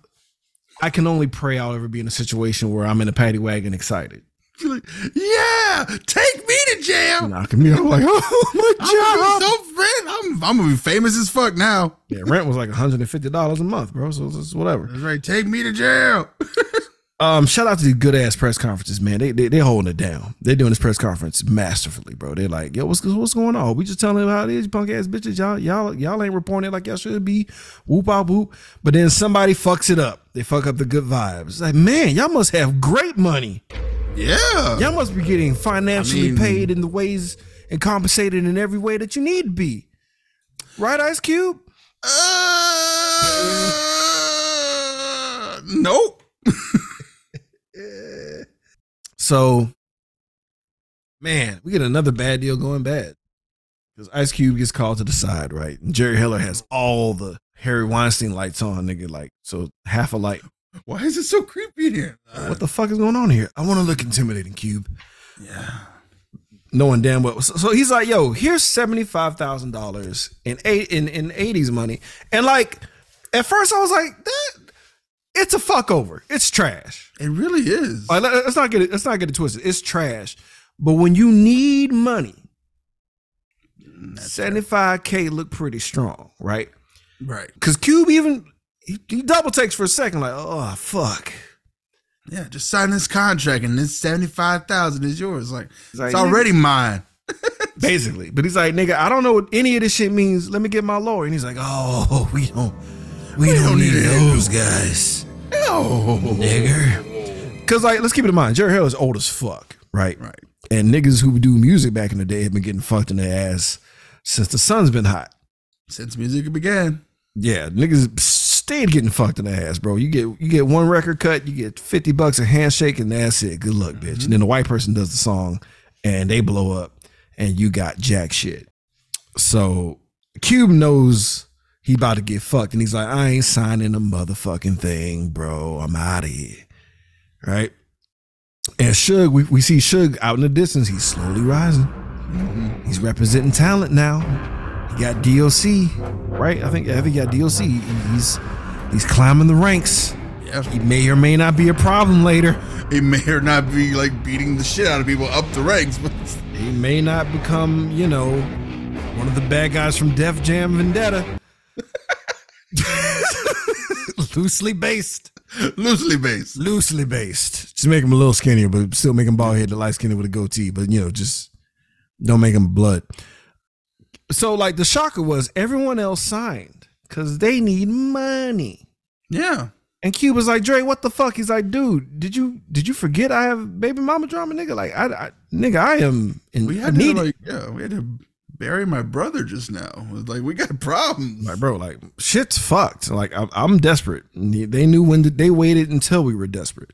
I can only pray I'll ever be in a situation where I'm in a paddy wagon excited. Like, yeah, take me to jail. Knocking me out like, oh my I'm job. gonna be so friend. I'm, I'm gonna be famous as fuck now. Yeah, rent was like $150 a month, bro. So it's it's whatever. That's right. Take me to jail. Um, shout out to these good ass press conferences, man. They they they holding it down. They're doing this press conference masterfully, bro. They're like, yo, what's what's going on? We just telling them how it is, punk ass bitches. Y'all y'all y'all ain't reporting it like y'all should be. Whoop out whoop. But then somebody fucks it up. They fuck up the good vibes. It's like, man, y'all must have great money. Yeah. Y'all must be getting financially I mean- paid in the ways and compensated in every way that you need to be. Right, Ice Cube? Uh, nope. so, man, we get another bad deal going bad because Ice Cube gets called to the side, right? And Jerry Heller has all the Harvey Weinstein lights on, nigga. Like, so half a light. Why is it so creepy in here? What the fuck is going on here? I want to look intimidating, Cube. Yeah. knowing damn well. So, so he's like, "Yo, here's seventy five thousand dollars in eight in in eighties money," and like at first I was like, "That it's a fuck over. It's trash." It really is. Like, let- let's not get it. Let's not get it twisted. It's trash. But when you need money, seventy five k look pretty strong, right? right. Because Cube even he, he double takes for a second, like, "Oh fuck." Yeah, just sign this contract and this seventy five thousand is yours. Like like, it's already mine. basically. But he's like, nigga, I don't know what any of this shit means. Let me get my lawyer. And he's like, oh, we don't, we, don't, need, those guys, No. nigger. Cause like, let's keep it in mind, Jerry Heller is old as fuck, right? Right. And niggas who do music back in the day have been getting fucked in their ass since the sun's been hot. Since music began. Yeah, niggas stayed getting fucked in the ass, bro. You get you get one record cut, you get fifty bucks a handshake, and that's it. Good luck, bitch. Mm-hmm. And then the white person does the song, and they blow up, and you got jack shit. So Cube knows he about to get fucked, and he's like, I ain't signing a motherfucking thing, bro. I'm out of here, right? And Suge, we, we see Suge out in the distance. He's slowly rising. Mm-hmm. He's representing talent now. He got DOC, right? I think I think he got DOC. He's he's climbing the ranks. Yeah. He may or may not be a problem later. He may or not be like beating the shit out of people up the ranks, but He may not become, you know, one of the bad guys from Def Jam Vendetta. Loosely based. loosely based. Loosely based. Just make him a little skinnier, but still make him bald headed, light skinned with a goatee. But you know, just don't make him blood. So like the shocker was everyone else signed because they need money. Yeah. And Cube was like, Dre, what the fuck? He's like, dude, did you did you forget I have baby mama drama, nigga? Like, I, I nigga, I am in We had to need like yeah, we had to bury my brother just now. Like we got problems. Like, bro, like shit's fucked. Like, I, I'm desperate. They- knew when to, they waited until we were desperate.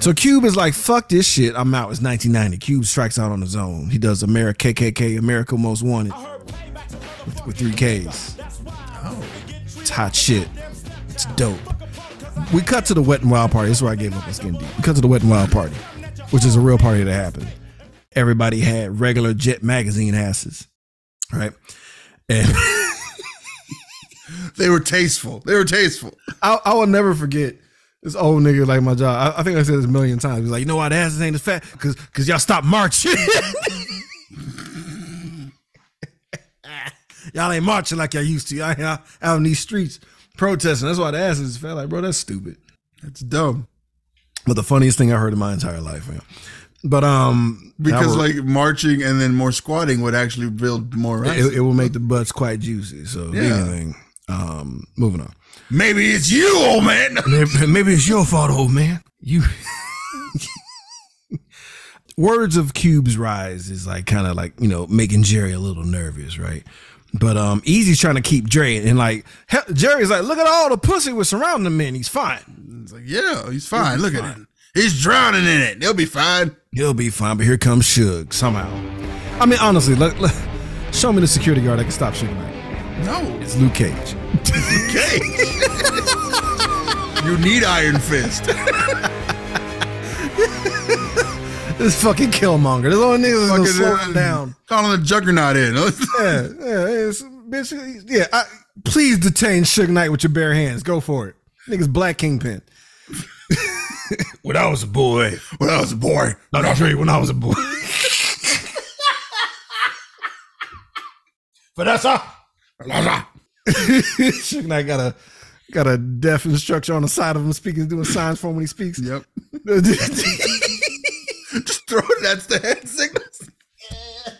So Cube is like, fuck this shit. I'm out. It's 1990. Cube strikes out on his own. He does America KKK, America Most Wanted with, with three Ks. Oh. It's hot shit. It's dope. We cut to the Wet and Wild party. This is where I gave up on Skin Deep. We cut to the Wet and Wild party, which is a real party that happened. Everybody had regular Jet magazine asses, right? And They were tasteful. They were tasteful. I, I will never forget this old nigga like my job. I, I think I said this a million times. He's like, you know why the asses ain't as fat? Cause cause y'all stop marching. y'all ain't marching like y'all used to. Y'all out out in these streets protesting. That's why the asses is fat. Like, bro, that's stupid. That's dumb. But the funniest thing I heard in my entire life, man. But um, Because will- like marching and then more squatting would actually build more rice. it, it will make the butts quite juicy. So Yeah. anything, um, moving on. Maybe it's you, old man. Maybe, maybe it's your fault, old man. You. Words of Cube's rise is like kind of like you know making Jerry a little nervous, right? But um, Eazy's trying to keep Dre and like hell, Jerry's like, look at all the pussy we're surrounding him in. He's fine. It's like, yeah, he's fine. Look at it. He's drowning in it. He'll be fine. He'll be fine. But here comes Suge somehow. I mean, honestly, look, look, show me the security guard that can stop Suge Knight. No. It's Luke Cage. Okay. you need Iron Fist. This fucking Killmonger. This only niggas is gonna slow uh, him down. Calling the Juggernaut in. yeah, yeah, it's, bitch, yeah. I, please detain Suge Knight with your bare hands. Go for it, niggas. Black Kingpin. when I was a boy, when I was a boy. No, not Dre. When I was a boy. Vanessa. Suge Knight got a got a deaf instructor on the side of him speaking, doing signs for him when he speaks. Yep. Just throw it. That's the hand signals.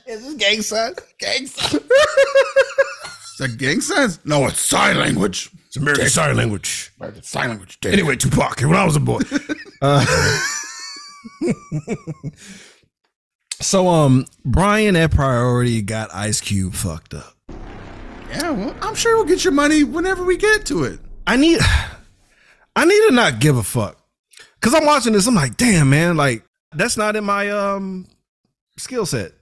Is this gang sign? Gang sign. Is that gang signs? No, it's sign language. It's American Sign Language. It's sign language. Anyway, Tupac, when I was a boy. Uh, so um Brian at Priority got Ice Cube fucked up. Yeah, well, I'm sure we'll get your money whenever we get to it. I need I need to not give a fuck. Cause I'm watching this, I'm like, damn, man, like that's not in my um skill set.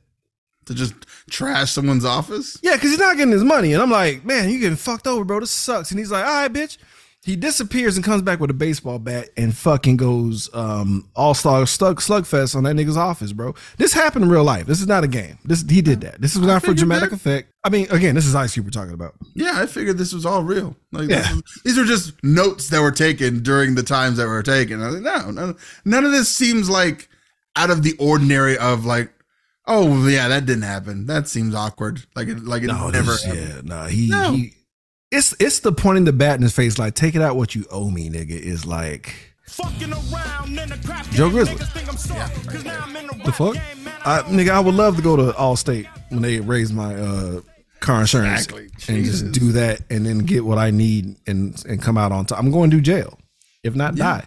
To just trash someone's office? Yeah, because he's not getting his money. And I'm like, man, you getting fucked over, bro. This sucks. And he's like, all right, bitch. He disappears and comes back with a baseball bat and fucking goes um all star slug slugfest on that nigga's office, bro. This happened in real life. This is not a game. This he did that. This is not for dramatic that. effect. I mean, again, this is Ice Cube we're talking about. Yeah, I figured this was all real. Like Yeah. was- these are just notes that were taken during the times that were taken. I was like, no, no, none of this seems like out of the ordinary of like, oh yeah, that didn't happen. That seems awkward. Like it, like it No, never. this, happened. yeah, no, he, No. he it's it's the pointing the bat in his face, like take it out what you owe me, nigga, is like Fucking around in the crap Joe game, Grizzly. niggas think I'm soft, 'cause now I'm in the the fuck? game, man. I, nigga, I would love to go to Allstate when they raise my uh car insurance Exactly. and Jesus. just do that and then get what I need and and come out on top. I'm going to jail, if not die.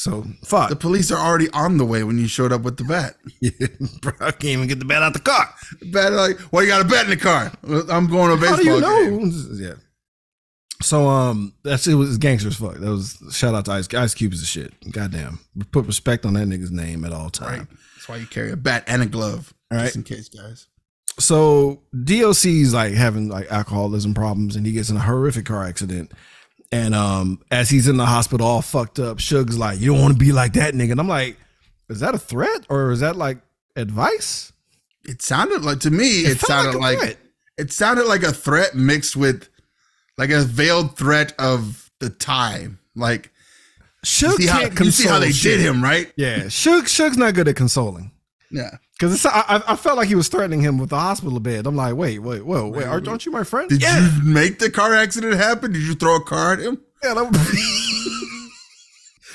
So fuck, The police are already on the way when you showed up with the bat. bro, I can't even get the bat out the car. Bat like, well, you got a bat in the car. I'm going to a How do baseball you know? game. Yeah. So um, that's it was gangster as fuck. That was shout out to Ice Ice Cube is a shit. Goddamn, put respect on that nigga's name at all time. Right. That's why you carry a bat and a glove, All right. just in case, guys. So DOC's like having like alcoholism problems, and he gets in a horrific car accident. And um, as he's in the hospital, all fucked up, Suge's like, "You don't want to be like that nigga." And I'm like, "Is that a threat or is that like advice?" It sounded like to me. It, felt sounded a like, it sounded like a threat mixed with like a veiled threat of the time. Like Suge see how, can't you see how they shit. did him, right? Yeah, Suge, Suge's not good at consoling. Yeah. Because I, I I felt like he was threatening him with the hospital bed. I'm like, wait, wait, whoa, wait, aren't, aren't you my friend? Did yeah, you make the car accident happen? Did you throw a car at him? yeah, that-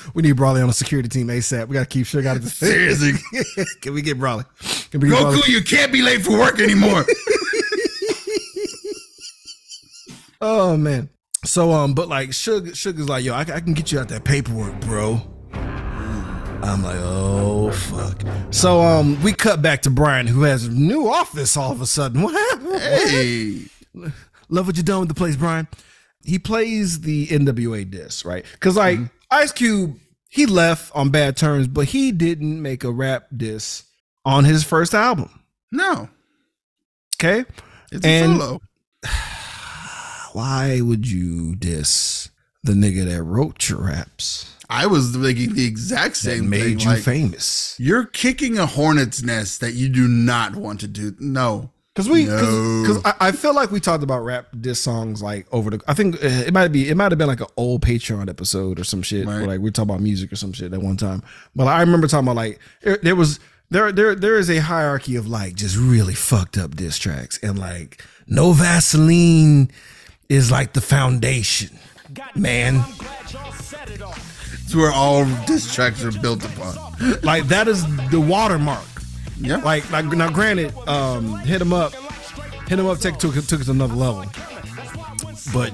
we need Broly on the security team ASAP. We got to keep Suge out of this. Seriously, Can we get Broly? Can we get Broly? Goku, you can't be late for work anymore. Oh man. So um, but like Suge, Sugar's like, yo, I, I can get you out that paperwork, bro. I'm like, oh fuck. So um, we cut back to Brian, who has a new office all of a sudden. What happened? hey, Love what you done with the place, Brian. He plays the NWA disc, right? Because like Ice Cube, he left on bad terms, but he didn't make a rap disc on his first album. no, Okay, it's a And- solo. why would you diss the nigga that wrote your raps? I was thinking the exact same that same made thing. you like, famous. You're kicking a hornet's nest that you do not want to do. No, Because we, No. because I, I feel like we talked about rap diss songs like over the. I think uh, it might be, it might have been like an old Patreon episode or some shit. Right. Where like we talk about music or some shit at one time. But I remember talking about like there, there was there there there is a hierarchy of like just really fucked up diss tracks and like no Vaseline is like the foundation. Man. I'm glad y'all set it off. it's where all diss tracks are built upon. Like that is the watermark. Yeah, Like, like now, granted, um, hit him up, hit him up, take took it took it to another level. But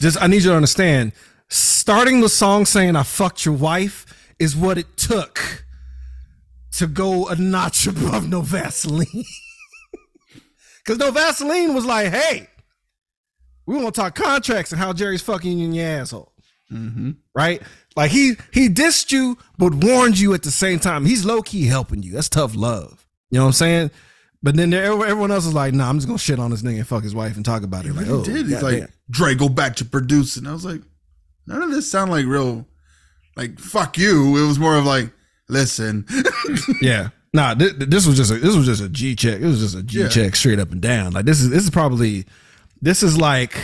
just, I need you to understand, starting the song saying "I fucked your wife" is what it took to go a notch above No Vaseline. Because No Vaseline was like, "Hey, we want to talk contracts and how Jerry's fucking you in your asshole." right? Like he he dissed you, but warned you at the same time. He's low key helping you. That's tough love. You know what I'm saying? But then there, everyone else is like, "Nah, I'm just gonna shit on this nigga and fuck his wife and talk about it." Like, he oh, did. He's like, Dre, go back to producing. I was like, none of this sound like real. Like fuck you. It was more of like, listen, yeah. Nah, this, this was just a this was just a G check. It was just a G Yeah. check straight up and down. Like this is this is probably this is like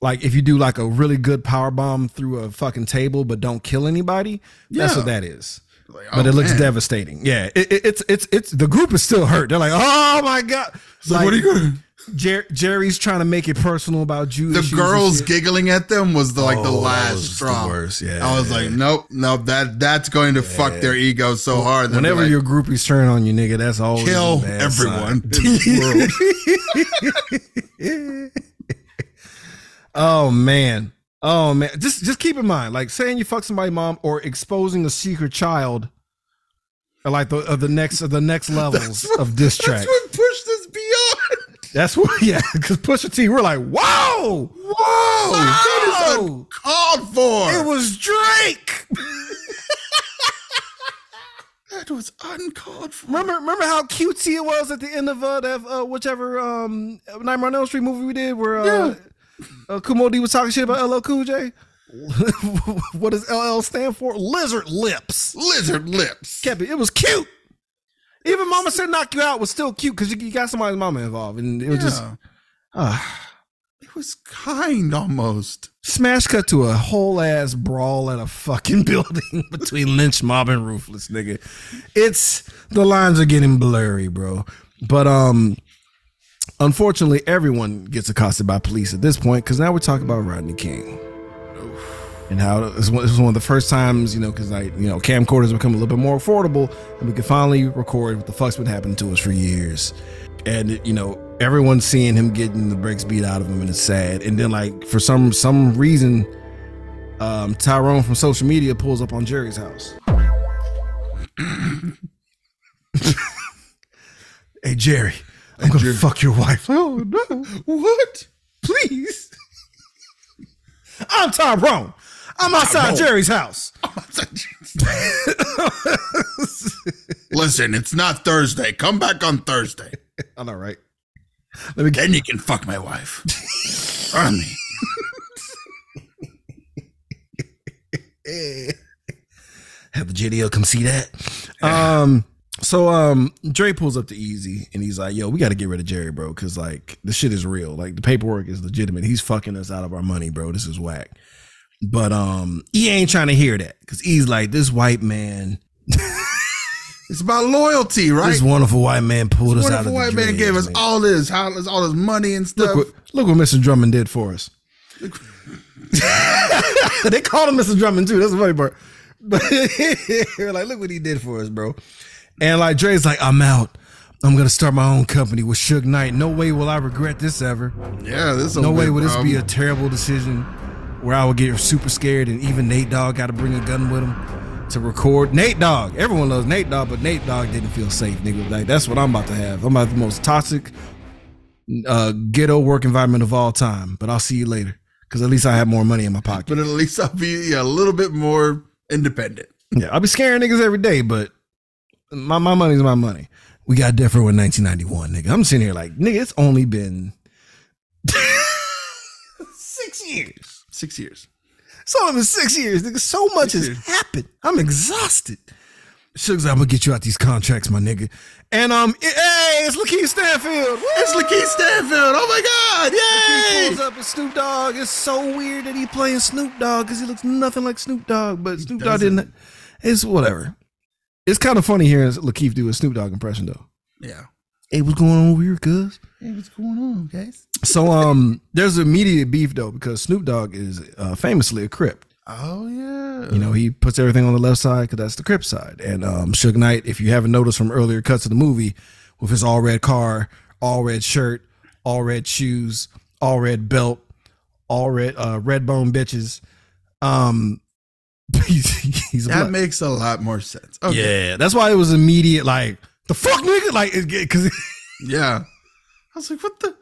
like if you do like a really good power bomb through a fucking table but don't kill anybody. That's what that is. Like, but oh, it looks man. devastating. Yeah, it, it- it's it's it's the group is still hurt. They're like, oh my god. So what are you gonna? Jer- Jerry's trying to make it personal about Jew. The girls giggling at them was the like the Oh, that last straw. yeah. I was like, nope, nope. That that's going to fuck their ego so hard. Whenever like, your groupies turn on you, nigga, that's all. kill a bad everyone sign. in this world. Oh man. Oh man. Just just keep in mind, like saying you fuck somebody mom or exposing a secret child are like the of the next of the next levels of diss track. That's what pushed this beyond. That's what yeah, because Pusha T, we're like, whoa! Whoa, that is Whoa! uncalled for. It was Drake. That was uncalled for. Remember, remember how cutesy it was at the end of uh, that uh, whichever um, Nightmare on Elm Street movie we did, where uh, uh, Kool Moe Dee was talking shit about LL Cool J. what does LL stand for? Lizard lips. Lizard lips. Kept it. It was cute. Even Mama said knock you out was still cute because you, you got somebody's mama involved, and it was just Yeah. uh, It was kind almost. smash cut to a whole ass brawl at a fucking building between Lynch Mob and Ruthless, nigga. It's the lines are getting blurry, bro. But um, unfortunately, everyone gets accosted by police at this point because now we're talking about Rodney King. And how this was one of the first times, you know, because like you know, camcorders become a little bit more affordable, and we can finally record what the fuck's been happening to us for years. And you know, everyone's seeing him getting the brakes beat out of him, and it's sad. And then like for some some reason, um, Tyrone from social media pulls up on Jerry's house. hey Jerry, I'm gonna fuck your wife. Oh no! What? Please. I'm Tyrone. I'm outside Jerry's house. Listen, it's not Thursday. Come back on Thursday. I know, right? Let me get. Then you can fuck my wife. On me. have the JDL come see that. Um, so um, Dre pulls up to Eazy and he's like, "Yo, we got to get rid of Jerry, bro, because like the shit is real. Like the paperwork is legitimate. He's fucking us out of our money, bro. This is whack." But um, he ain't trying to hear that because he's like, "This white man, It's about loyalty, right? this wonderful white man pulled us out of the white man gave us man. all this, how, all this money and stuff. Look what, look what Mr. Drummond did for us. they called him Mr. Drummond too. That's the funny part. But like, look what he did for us, bro. And like Dre's like, I'm out. I'm gonna start my own company with Suge Knight. No way will I regret this ever. yeah, this. No way will this be a terrible decision where I would get super scared and even Nate Dogg got to bring a gun with him to record. Nate Dogg, everyone loves Nate Dogg, but Nate Dogg didn't feel safe, nigga. Like that's what I'm about to have. I'm about the most toxic uh, ghetto work environment of all time. But I'll see you later because at least I have more money in my pocket. But at least I'll be yeah, a little bit more independent. Yeah, I'll be scaring niggas every day, but my my money's my money. We got different with 1991, nigga. I'm sitting here like, nigga, it's only been six years. Six years. It's only been six years, nigga. So much has years. happened. I'm exhausted. Sugar's, I'm gonna get you out these contracts, my nigga. And um, hey, it's LaKeith Stanfield. It's LaKeith Stanfield. Oh my God! He Yay! pulls up with Snoop Dogg. It's so weird that he playing Snoop Dogg because he looks nothing like Snoop Dogg. But Snoop Dogg doesn't. didn't. It's whatever. It's kind of funny hearing LaKeith do a Snoop Dogg impression though. Yeah. Hey, what's going on over here, cuz? Hey, what's going on, guys? So um, there's immediate beef though because Snoop Dogg is uh, famously a Crip. Oh yeah. You know, he puts everything on the left side because that's the Crip side. And um, Suge Knight, if you haven't noticed from earlier cuts of the movie, with his all red car, all red shirt, all red shoes, all red belt, all red uh, red bone bitches, um, he's, he's that makes a lot more sense. Okay. yeah. That's why it was immediate. Like the fuck, nigga, like because Yeah. I was like, what the?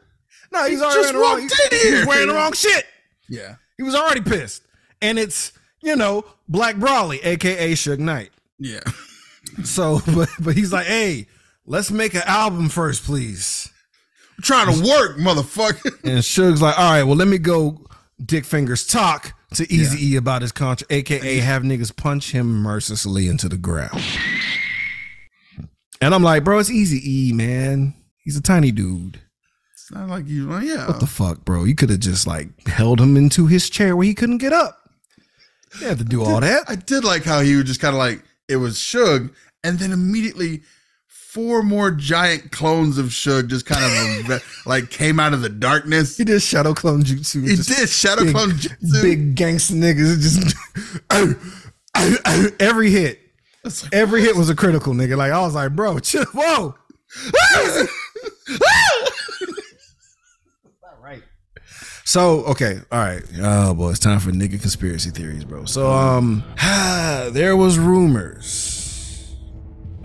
no, he's He already just wearing the wrong, walked in he- he was here. wearing the wrong shit. Yeah. He was already pissed, and it's you know Black Broly, aka Suge Knight. Yeah. So, but but he's like, hey, let's make an album first, please. I'm trying to work, motherfucker. And Suge's like, all right, well, let me go Dick Fingers talk to Easy E about his contract, aka have niggas punch him mercilessly into the ground. And I'm like, bro, it's Easy E, man. He's a tiny dude. It's not like you. well, yeah. What the fuck, bro? You could have just like held him into his chair where he couldn't get up. You had to do all that. I did like how he was just kind of like it was Suge, and then immediately four more giant clones of Suge just kind of like came out of the darkness. He did shadow clone jutsu. He did Shadow big, Clone Jutsu. Big gangster niggas just every hit. Like, Every hit was a critical nigga. Like I was like, bro, chill. Whoa. right. So okay, all right. Oh boy, it's time for nigga conspiracy theories, bro. So um, there was rumors.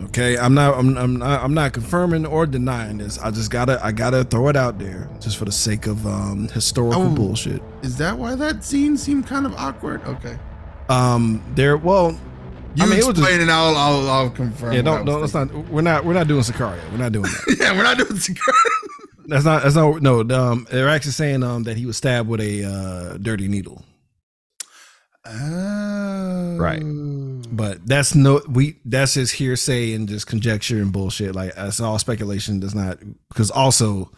Okay, I'm not, I'm, I'm not, I'm not confirming or denying this. I just gotta, I gotta throw it out there just for the sake of um historical Oh. bullshit. is that why that scene seemed kind of awkward? Okay. Um, there, well, You I mean, it was explain just- and I'll, I'll, I'll confirm. Yeah, don't, don't. Let's not. We're not. We're not doing Sicario. We're not doing that. Yeah, we're not doing cigar. That's not. That's not. No. Um, they're actually saying um that he was stabbed with a uh, dirty needle. Oh. Right. But that's no. We. That's just hearsay and just conjecture and bullshit. Like that's all speculation. Does not because also.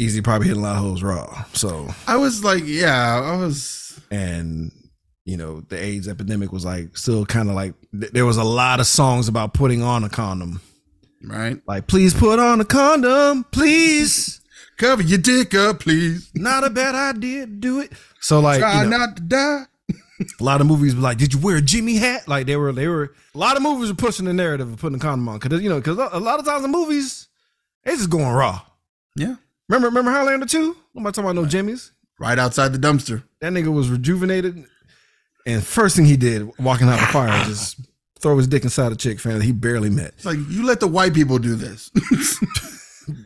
Eazy probably hit a lot of holes raw. So I was like, yeah, I was. and you know the AIDS epidemic was like still kind of like th- there was a lot of songs about putting on a condom. Right. Like please put on a condom, please. Cover your dick up, please. Not a bad idea. Do it. So like Try you know, not to die. a lot of movies were like, "Did you wear a Jimmy hat?" Like they were, they were. A lot of movies were pushing the narrative of putting a condom on because you know because a lot of times the movies they just going raw. Yeah. Remember, remember Highlander two? Nobody talking about no Jimmys. Right outside the dumpster. That nigga was rejuvenated, and first thing he did walking out the fire just throw his dick inside a chick fan that he barely met. It's like you let the white people do this.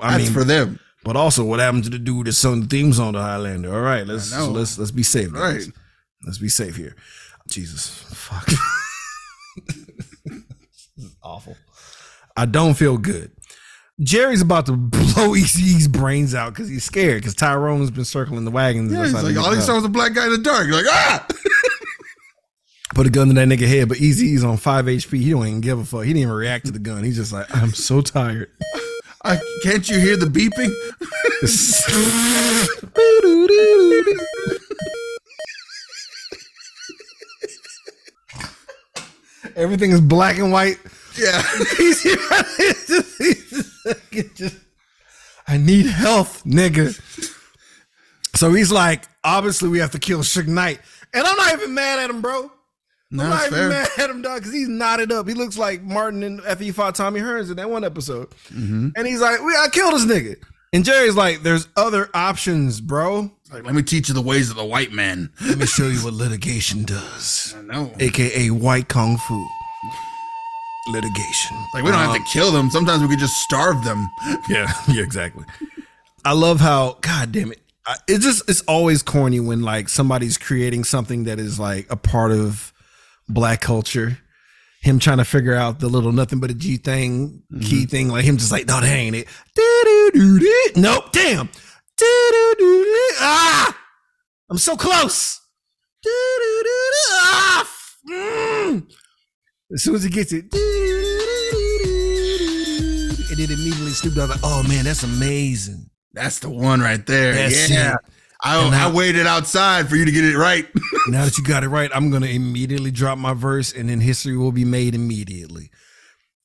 I That's mean, for them. But also what happened to the dude that sung the themes on the Highlander? All right, let's let's let's be safe. Right. guys. Let's be safe here. Jesus, fuck. This is awful. I don't feel good. Jerry's about to blow Eazy's brains out because he's scared because Tyrone's been circling the wagons. Yeah, he's like, all he saw was a black guy in the dark. Like, ah! Put a gun to that nigga head, but Eazy's on five HP. He don't even give a fuck. He didn't even react to the gun. He's just like, I'm so tired. I, can't you hear the beeping? Everything is black and white. Yeah. He's just- he's just- just- I need health, nigga. So he's like, obviously we have to kill Suge Knight. And I'm not even mad at him, bro. No, I'm not even mad at him, dog, because he's knotted up. He looks like Martin and he fought Tommy Hearns in that one episode. Mm-hmm. And he's like, we gotta kill this nigga. And Jerry's like, there's other options, bro. Like, let me teach you the ways of the white man. Let me show you what litigation does. I know. AKA white kung fu. Litigation. Like, we don't have to kill them. Sometimes we could just starve them. Yeah, yeah, exactly. I love how, god damn it, I, it just it's always corny when like somebody's creating something that is like a part of black culture. Him trying to figure out the little nothing but a G thing, key thing, like him just like, no, that ain't it. Do-do-do-do. Nope, damn. Do-do-do-do. Ah, I'm so close. Do-do-do-do. Ah, mm. As soon as he gets it, and then immediately Snoop Dogg like, oh man, that's amazing. That's the one right there. That's yeah. it. I, And I now- waited outside for you to get it right. now that you got it right, I'm gonna immediately drop my verse, and then history will be made immediately.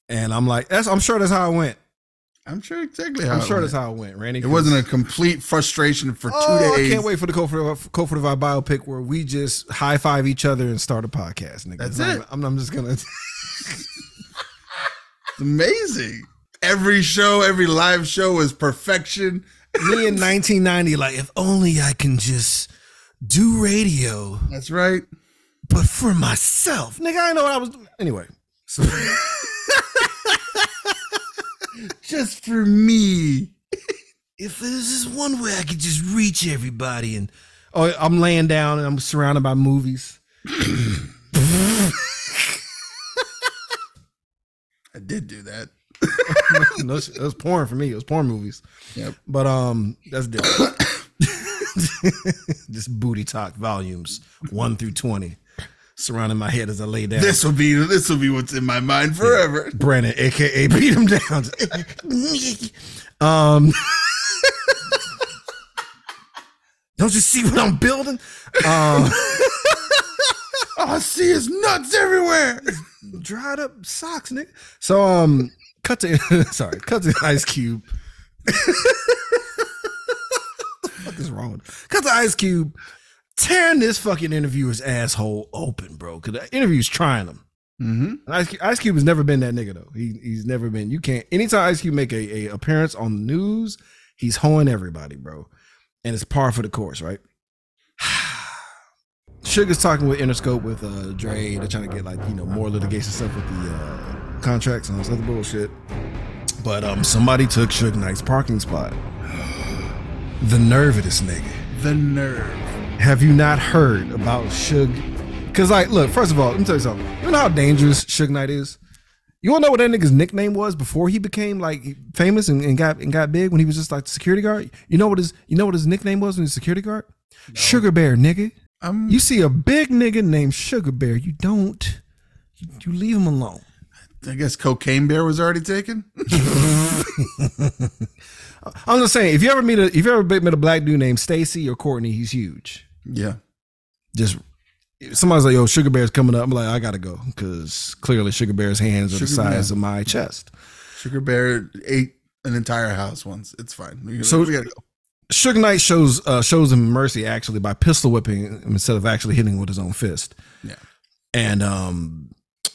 And I'm like, that's I'm sure that's how it went. I'm sure exactly how I'm sure went. that's how it went, Randy. It wasn't a complete frustration for two Oh, days. I can't wait for the Code for Code for the Vibe biopic where we just high five each other and start a podcast. Nigga. That's not it. I'm, I'm just gonna. It's amazing. Every show, every live show is perfection. Me in 1990, like if only I can just do radio, That's right. but for myself, nigga. I know what I was doing anyway. So. Just for me. if there's just one way I could just reach everybody and oh I'm laying down and I'm surrounded by movies. I did do that. no, it was porn for me. It was porn movies. Yep. But um that's different. just booty talk volumes one through twenty. Surrounding my head as I lay down. This will be this will be what's in my mind forever. Brandon, aka beat him down. um Don't you see what I'm building? Um All I see is nuts everywhere. dried up socks, nigga. So um cut to sorry, cut to Ice Cube. what the fuck is wrong with cut to Ice Cube tearing this fucking interviewer's asshole open, bro. Cause the interview's trying him. Mm-hmm. Ice, Cube, Ice Cube has never been that nigga though. He he's never been. You can't. Anytime Ice Cube make a, a appearance on the news, he's hoeing everybody, bro. And it's par for the course, right? Sugar's talking with Interscope with uh Dre. They're trying to get like you know more litigation stuff with the uh, contracts and all this other bullshit. But um, somebody took Suge Knight's parking spot. The nerve of this nigga. The nerve. Have you not heard about Suge Cause like, look, first of all, let me tell you something. You know how dangerous Suge Knight is? You wanna know what that nigga's nickname was before he became like famous and, and got and got big when he was just like the security guard? You know what his you know what his nickname was when he was security guard? Sugar Bear, nigga. I'm, You see a big nigga named Sugar Bear, you don't you, you leave him alone. I guess Cocaine Bear was already taken. I'm just saying, if you ever meet a if you ever met a black dude named Stacy or Courtney, he's huge. Yeah. Just somebody's like, "Yo, Sugar Bear's coming up." I'm like, "I gotta go," because clearly Sugar Bear's hands are the Sugar Bear. size of my chest. Sugar Bear ate an entire house once. It's fine. We, So- we gotta go. Suge Knight shows uh, shows him mercy actually by pistol whipping him instead of actually hitting him with his own fist. Yeah. And um,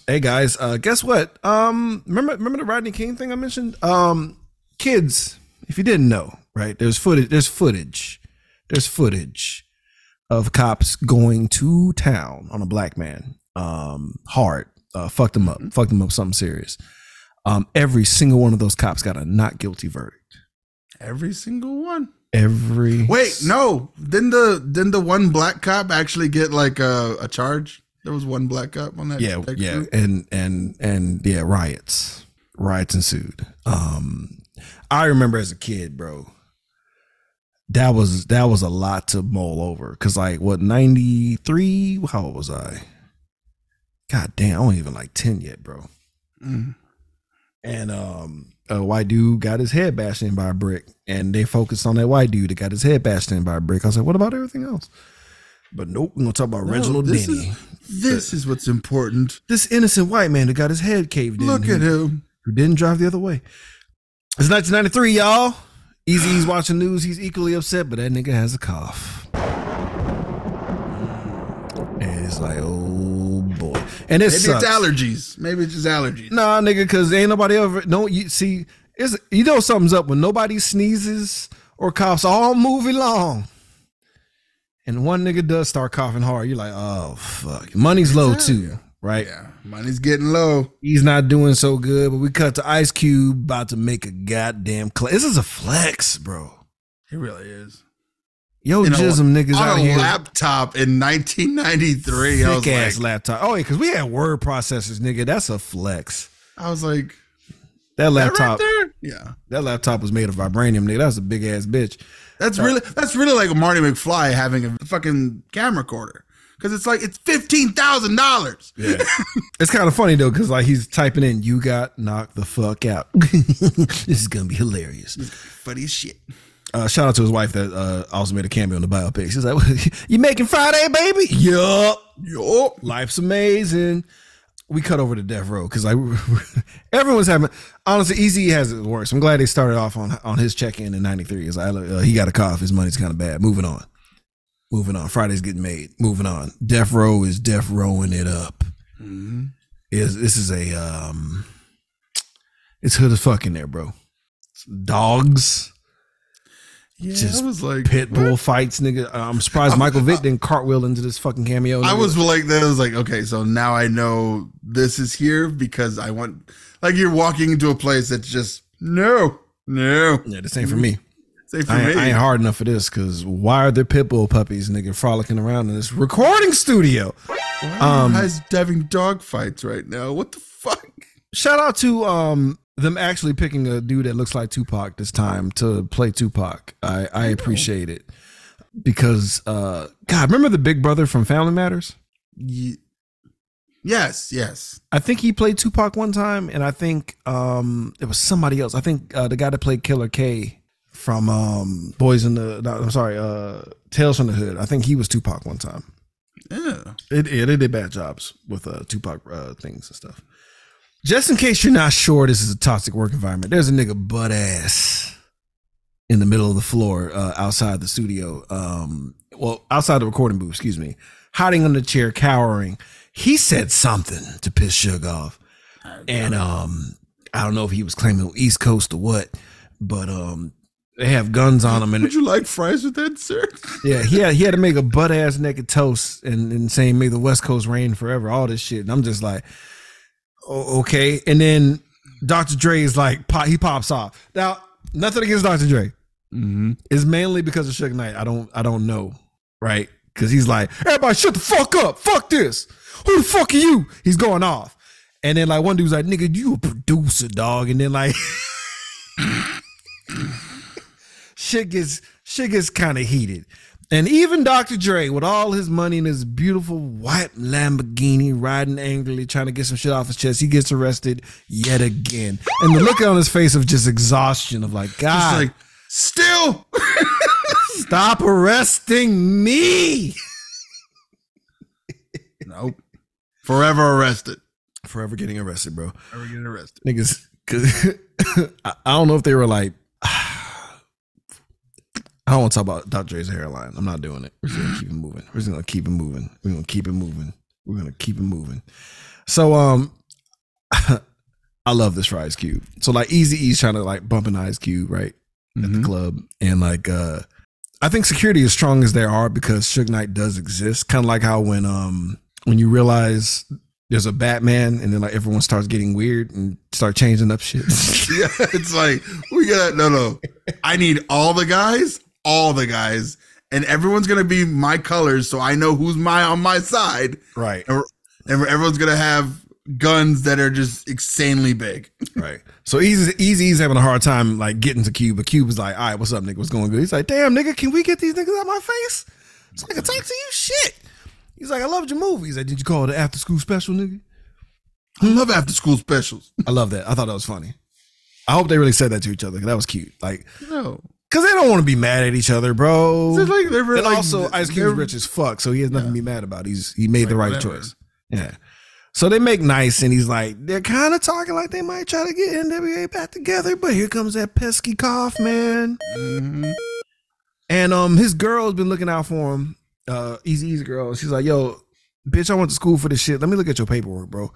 hey guys, uh, guess what? Um, remember remember the Rodney King thing I mentioned? Um, kids, if you didn't know, right? There's footage. There's footage. There's footage of cops going to town on a black man. Um, hard. Uh, fucked him up. Fucked him up. Something serious. Um, every single one of those cops got a not guilty verdict. Every single one. Every Wait, no. Didn't the didn't the one black cop actually get like a, a charge? There was one black cop on that. yeah that yeah and and and yeah riots. Riots ensued. Um i remember as a kid bro that was that was a lot to mull over. Because like what 93 how old was i? God damn i wasn't even like 10 yet bro. Mm. and um a white dude got his head bashed in by a brick and they focused on that white dude that got his head bashed in by a brick. I was like what about everything else but nope we're gonna talk about No, Reginald this Denny is this is what's important. this innocent white man that got his head caved in. Look who- at him. Who didn't drive the other way. It's 1993, y'all. Eazy, Eazy's watching news. He's equally upset, but that nigga has a cough. And it's like, oh boy. And it Maybe sucks. it's allergies. Maybe it's just allergies. Nah, nigga, because ain't nobody ever. No, you see, it's you know something's up when nobody sneezes or coughs all movie long. And one nigga does start coughing hard. You're like, oh fuck. Money's low too, right? Yeah, money's getting low. He's not doing so good, but we cut to Ice Cube about to make a goddamn cl- This is a flex, bro. He really is. Yo, You know, jism niggas on out a here. laptop in 1993. I was Thick ass like, laptop. Oh, yeah, because we had word processors, nigga. That's a flex. I was like, That that right laptop, there. Yeah, that laptop was made of vibranium, nigga. That's a big ass bitch. That's really that's really like a Marty McFly having a fucking camera recorder because it's like it's fifteen thousand dollars. Yeah. it's kind of funny though, because like he's typing in, "You got knocked the fuck out." this is gonna be hilarious. Funny as shit. Uh, shout out to his wife that uh, also made a cameo in the biopic. She's like, "You making Friday, baby?" Yup. Yup. Life's amazing. We cut over to Death Row because like everyone's having honestly, Eazy has it worse. I'm glad they started off on on his check in in '93. Is like uh, he got a cough, his money's kind of bad. Moving on, moving on. Friday's getting made. Moving on. Death Row is Death Rowing it up. Is this is a um, it's hood as fuck in there, bro. Dogs, Yeah, Just I was like pit bull what? fights, nigga. I'm surprised Michael Vick didn't cartwheel into this fucking cameo. I was like that. I was like, okay, so now I know this is here because I want like you're walking into a place that's just no, no. yeah, this ain't for me. Say for I ain't, me. I ain't hard enough for this because why are there pit bull puppies, nigga, frolicking around in this recording studio? Um, guys having dog fights right now. What the fuck? Shout out to um them actually picking a dude that looks like Tupac this time to play Tupac. I I appreciate it because uh God, remember the big brother from Family Matters? Ye- yes, yes. I think he played Tupac one time, and I think um it was somebody else. I think uh, the guy that played Killer K from um Boys in the no, I'm sorry, uh Tales from the Hood. I think he was Tupac one time. Yeah. It, yeah, they did bad jobs with uh, Tupac uh, things and stuff. Just in case you're not sure, this is a toxic work environment. There's a nigga butt ass in the middle of the floor uh, outside the studio. Um, well, outside the recording booth, excuse me, hiding under the chair, cowering. He said something to piss Suge off, and um, I don't know if he was claiming East Coast or what, but um, they have guns on him, and Would you like fries with that, sir? yeah, he had he had to make a butt ass naked toast and, and saying "May the West Coast reign forever." All this shit, and I'm just like, okay. And then Dr. Dre is like, pop, he pops off. Now, nothing against Dr. Dre. Mm-hmm. It's mainly because of Suge Knight. I don't I don't know, right? Cause he's like, everybody shut the fuck up. Fuck this. Who the fuck are you? He's going off. And then like one dude's like, nigga, you a producer, dog. And then like shit gets shit gets kind of heated. And even Dr. Dre, with all his money and his beautiful white Lamborghini, riding angrily, trying to get some shit off his chest, he gets arrested yet again. And the look on his face of just exhaustion of like, God, like, still. stop arresting me. nope. Forever arrested. Forever getting arrested, bro. Forever getting arrested. Niggas, cause I don't know if they were like, I don't want to talk about Dr. Dre's hairline. I'm not doing it. We're just gonna keep it moving. We're just gonna keep it moving. We're gonna keep it moving. We're gonna keep it moving. So um I love this for Ice Cube. So like Eazy-E's trying to like bump an Ice Cube, right? At the club. And like uh I think security is strong as they are because Suge Knight does exist. Kind of like how when um when you realize there's a Batman and then like everyone starts getting weird and start changing up shit. yeah, it's like we got no, no. I need all the guys, all the guys, and everyone's gonna be my colors, so I know who's my on my side. right. And and everyone's gonna have guns that are just insanely big. Right. So Eazy Eazy's having a hard time like getting to Cube, but Cube is like, all right, what's up, nigga? What's going good? He's like, damn, nigga, can we get these niggas out my face? So I can talk to you shit. He's like, I loved your movie. He's like, did you call it the after school special, nigga? I love after school specials. I love that. I thought that was funny. I hope they really said that to each other. That was cute. Like, No, cause they don't want to be mad at each other, bro. It's like they're and like- also, Ice Cube's rich as fuck, so he has nothing to be mad about. He's he made the right whatever. choice. Yeah. So they make nice, and he's like, they're kind of talking like they might try to get NWA back together, but here comes that pesky cough, man. Mhm. And um, his girl's been looking out for him. Uh, Eazy Eazy girl. She's like, "Yo, bitch, I went to school for this shit. Let me look at your paperwork, bro."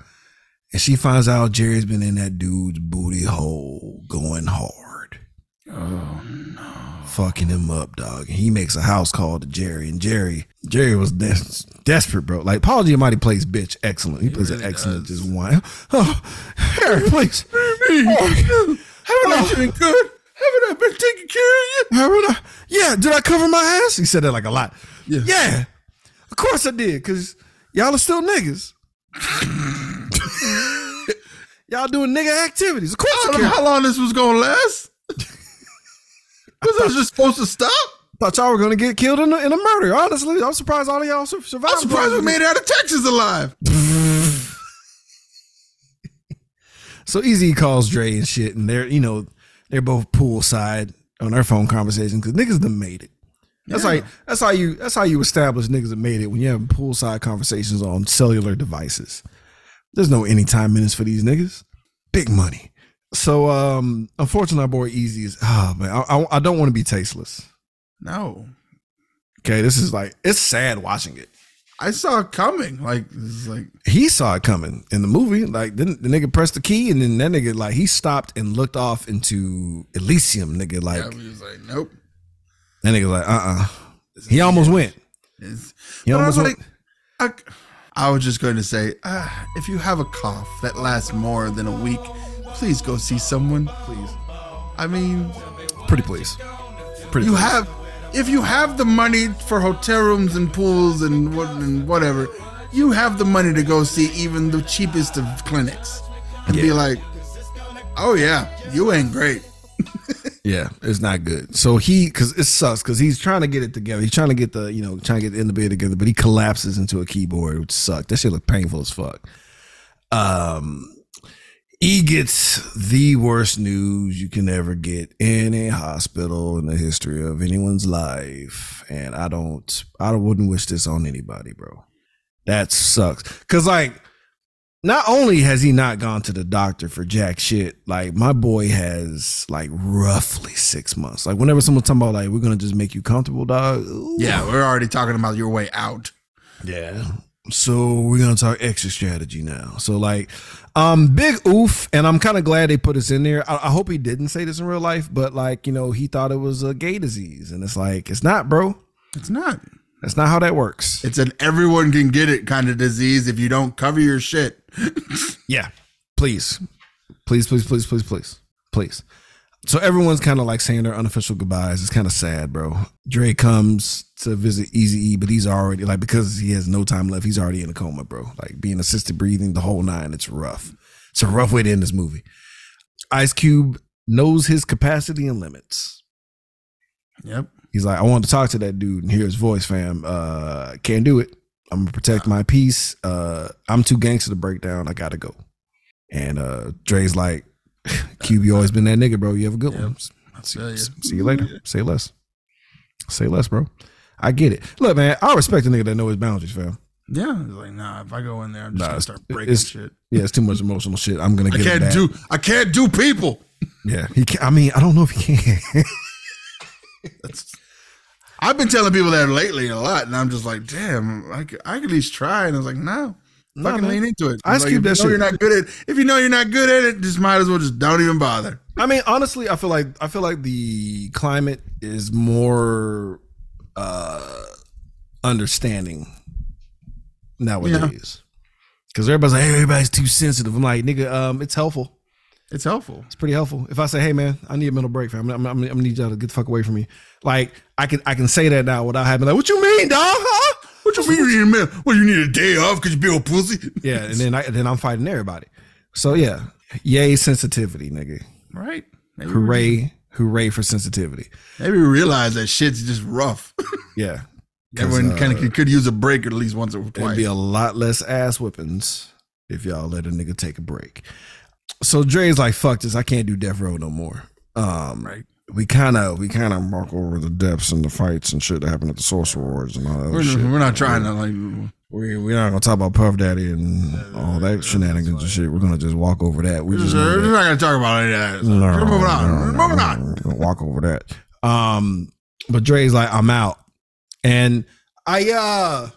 And she finds out Jerry's been in that dude's booty hole going hard. Oh no! Fucking him up, dog. He makes a house call to Jerry, and Jerry, Jerry was des- desperate, bro. Like Paul Giamatti plays bitch excellent. He, plays an excellent just one. Oh, Harry, please. Oh, Haven't I oh. been good? Haven't I been taking care of you? Haven't I? Yeah, did I cover my ass? He said that like a lot. Yeah. Yeah. Of course I did, because y'all are still niggas. y'all doing nigga activities. Of course I I don't know how long this was gonna last. Was I just supposed to stop? Thought y'all were gonna get killed in a, in a murder. Honestly, I'm surprised all of y'all survived. I'm surprised we made it out of Texas alive. So Eazy calls Dre and shit, and they're you know they're both poolside on their phone conversation because niggas done made it. That's how that's how you that's how you establish niggas that made it when you have poolside conversations on cellular devices. There's no anytime minutes for these niggas. Big money. So um unfortunately our boy Eazy is oh man, I, I, I don't want to be tasteless. No, Okay, this is like it's sad watching it. I saw it coming. Like this is like He saw it coming in the movie. Like then the nigga pressed the key and then that nigga like he stopped and looked off into Elysium, nigga. Like I was like, nope. That nigga like, uh uh He almost went. It's, He I almost was went. like, I, I was just going to say, uh, if you have a cough that lasts more than a week, please go see someone. Please. I mean, Pretty please. Pretty you please. have, if you have the money for hotel rooms and pools and, what, and whatever, you have the money to go see even the cheapest of clinics and be like, oh yeah, you ain't great. Yeah, it's not good. So he, because it sucks, because he's trying to get it together. He's trying to get the, you know, trying to get the end of bed together, but he collapses into a keyboard, which sucked. That shit look painful as fuck. Um, he gets the worst news you can ever get in a hospital in the history of anyone's life, and I don't, I wouldn't wish this on anybody, bro. That sucks. Cause like, not only has he not gone to the doctor for jack shit, like my boy has like roughly six months. Like whenever someone's talking about like we're gonna just make you comfortable, dog. ooh. Yeah, we're already talking about your way out. Yeah. So we're gonna talk exit strategy now. So like, um, big oof, and I'm kind of glad they put us in there. I, I hope he didn't say this in real life, but like you know he thought it was a gay disease, and it's like it's not, bro. It's not. That's not how that works. It's an everyone can get it kind of disease if you don't cover your shit. Yeah. Please. Please, please, please, please, please. Please. So everyone's kind of like saying their unofficial goodbyes. It's kind of sad, bro. Dre comes to visit Easy E, but he's already like because he has no time left. He's already in a coma, bro. Like being assisted breathing the whole nine. It's rough. It's a rough way to end this movie. Ice Cube knows his capacity and limits. Yep. He's like, I want to talk to that dude and hear his voice, fam. Uh, can't do it. I'm gonna protect my peace. Uh, I'm too gangster to break down. I gotta go. And uh, Dre's like, Cube, you always been that nigga, bro. You have a good one. See, feel see you later. Say less. Say less, bro. I get it. Look, man, I respect a nigga that know his boundaries, fam. Yeah. It's like, nah, if I go in there, I'm just Nah, gonna start breaking shit. Yeah, it's too much emotional shit. I'm gonna get I can't do I can't do people. Yeah, he can. I mean, I don't know if he can. I've been telling people that lately a lot, and I'm just like, damn, I could, I could at least try. And I was like, no, Nah, fucking man. lean into it. Ice Like, Cube if that you know shit. you're not good at if you know you're not good at it, just might as well just don't even bother. I mean, honestly, I feel like I feel like the climate is more uh understanding nowadays. Because everybody's like, hey, everybody's too sensitive. I'm like, nigga, um, it's helpful. It's helpful. It's pretty helpful. If I say, hey man, I need a mental break, fam. I'm, I'm, I'm gonna need y'all to get the fuck away from me. Like, I can I can say that now without having like, what you mean, dog? Huh? What you mean you need a minute? What you need a day off because you be a pussy? Yeah, and then I then I'm fighting everybody. So yeah, yay sensitivity, nigga. right. Maybe we, Hooray, hooray for sensitivity. maybe we realize that shit's just rough. yeah. Everyone uh, kind of could use a break at least once or twice. There'd be a lot less ass whippings if y'all let a nigga take a break. So Dre's like, fuck this, I can't do death row no more. Um Right. We kinda we kinda walk over the depths and the fights and shit that happened at the Source Awards and all that we're, shit. we're not trying to like. We we're not gonna talk about Puff Daddy and all that shenanigans and shit. We're gonna just walk over that. We We're not gonna talk about any of that. No, We're moving on. We're moving on. we're gonna walk over that. Um, but Dre's like, I'm out, and I uh,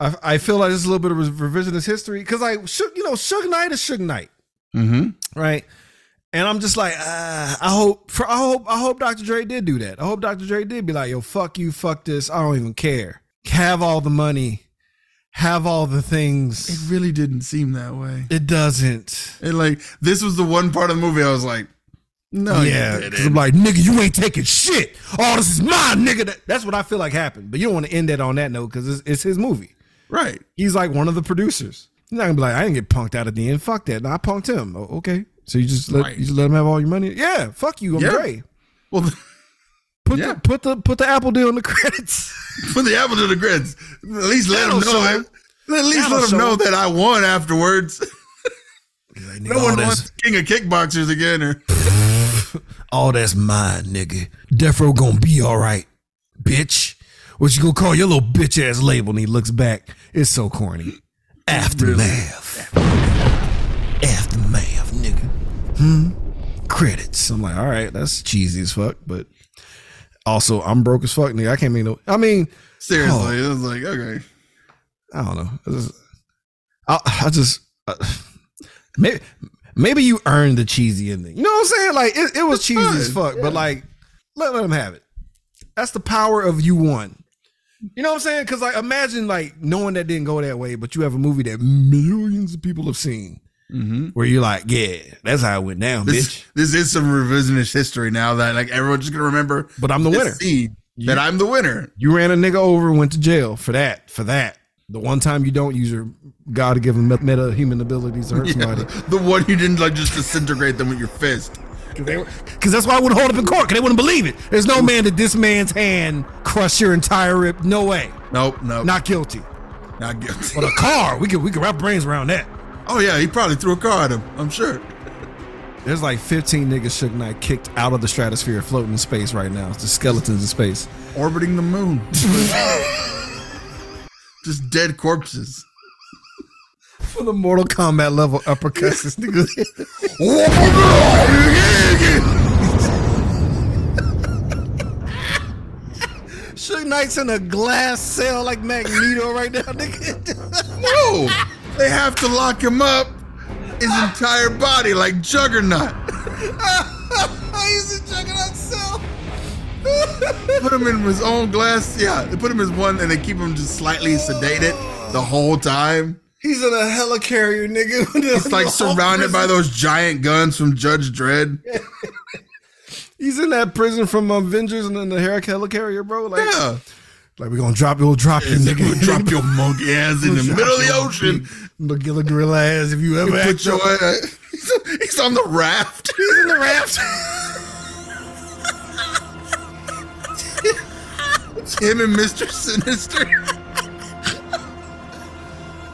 I I feel like this is a little bit of revisionist history because I you know, Suge Knight is Suge Knight, Mm-hmm. right? And I'm just like, uh, I hope for I hope I hope Dr. Dre did do that. I hope Dr. Dre did be like, yo, fuck you, fuck this. I don't even care. Have all the money, have all the things. It really didn't seem that way. It doesn't. And like this was the one part of the movie I was like, no, yeah, 'cause I'm like, nigga, you ain't taking shit. Oh, this is mine, nigga. That's what I feel like happened. But you don't want to end that on that note because it's, it's his movie. right. He's like one of the producers. You're not gonna be like, I didn't get punked out at the end. Fuck that. No, I punked him. Oh, okay. So you just let Right. you just let him have all your money. Yeah. Fuck you. I'm Yeah. Dre. Well, Put Yeah. the put the put the Apple deal in the credits. put the apple to the credits. At least let them know. show That, him. at least That'll let them know that I won afterwards. Like, no one wants king of kickboxers again. Or all that's mine, nigga. Death Row gonna be all right, bitch. What you gonna call your little bitch ass label? And he looks back. It's so corny. Aftermath. Nigga. Hmm. Credits. I'm like, all right, that's cheesy as fuck, but also I'm broke as fuck, nigga. I can't make no. I mean, seriously, Oh. it was like okay. I don't know. I just, I, I just uh, maybe maybe you earned the cheesy ending. You know what I'm saying? Like it, it was That's cheesy as fine, fuck, but like let, let them have it. That's the power of you won. You know what I'm saying? Because like imagine like knowing that didn't go that way, but you have a movie that millions of people have seen, Mm-hmm. where you're like, yeah, that's how it went down, This, bitch. this is some revisionist history now that like everyone's just gonna remember. But I'm the winner. scene that I'm the winner. You ran a nigga over and went to jail for that. For that. The one time you don't use your God given meta human abilities to hurt Yeah, somebody. the one you didn't like just disintegrate them with your fist. Because that's why I wouldn't hold up in court. Because they wouldn't believe it. There's no man that this man's hand crushed your entire rib. No way. Nope, nope, Not guilty. not guilty. But a car, we could we could wrap brains around that. Oh yeah, he probably threw a car at him. I'm sure. There's like 15 niggas Suge Knight kicked out of the stratosphere, floating in space right now. It's the skeletons in space. Orbiting the moon. just dead corpses. For the Mortal Kombat level uppercuts, this nigga. Suge Knight's in a glass cell like Magneto right now, nigga. No, they have to lock him up. His entire body like Juggernaut. He's a Juggernaut cell. Put him in his own glass. Yeah, they put him in one, and they keep him just slightly sedated the whole time. He's in a helicarrier, nigga. He's like surrounded by those giant guns from Judge Dredd. He's in that prison from Avengers and then the heli- helicarrier, bro. Like, Yeah. like we're gonna drop, we'll drop you, nigga. Nigga, drop your monkey ass in the middle of the your ocean. Magilla gorilla ass if you ever Put your, uh, he's, he's on the raft. He's in the raft. It's him and Mr. Sinister.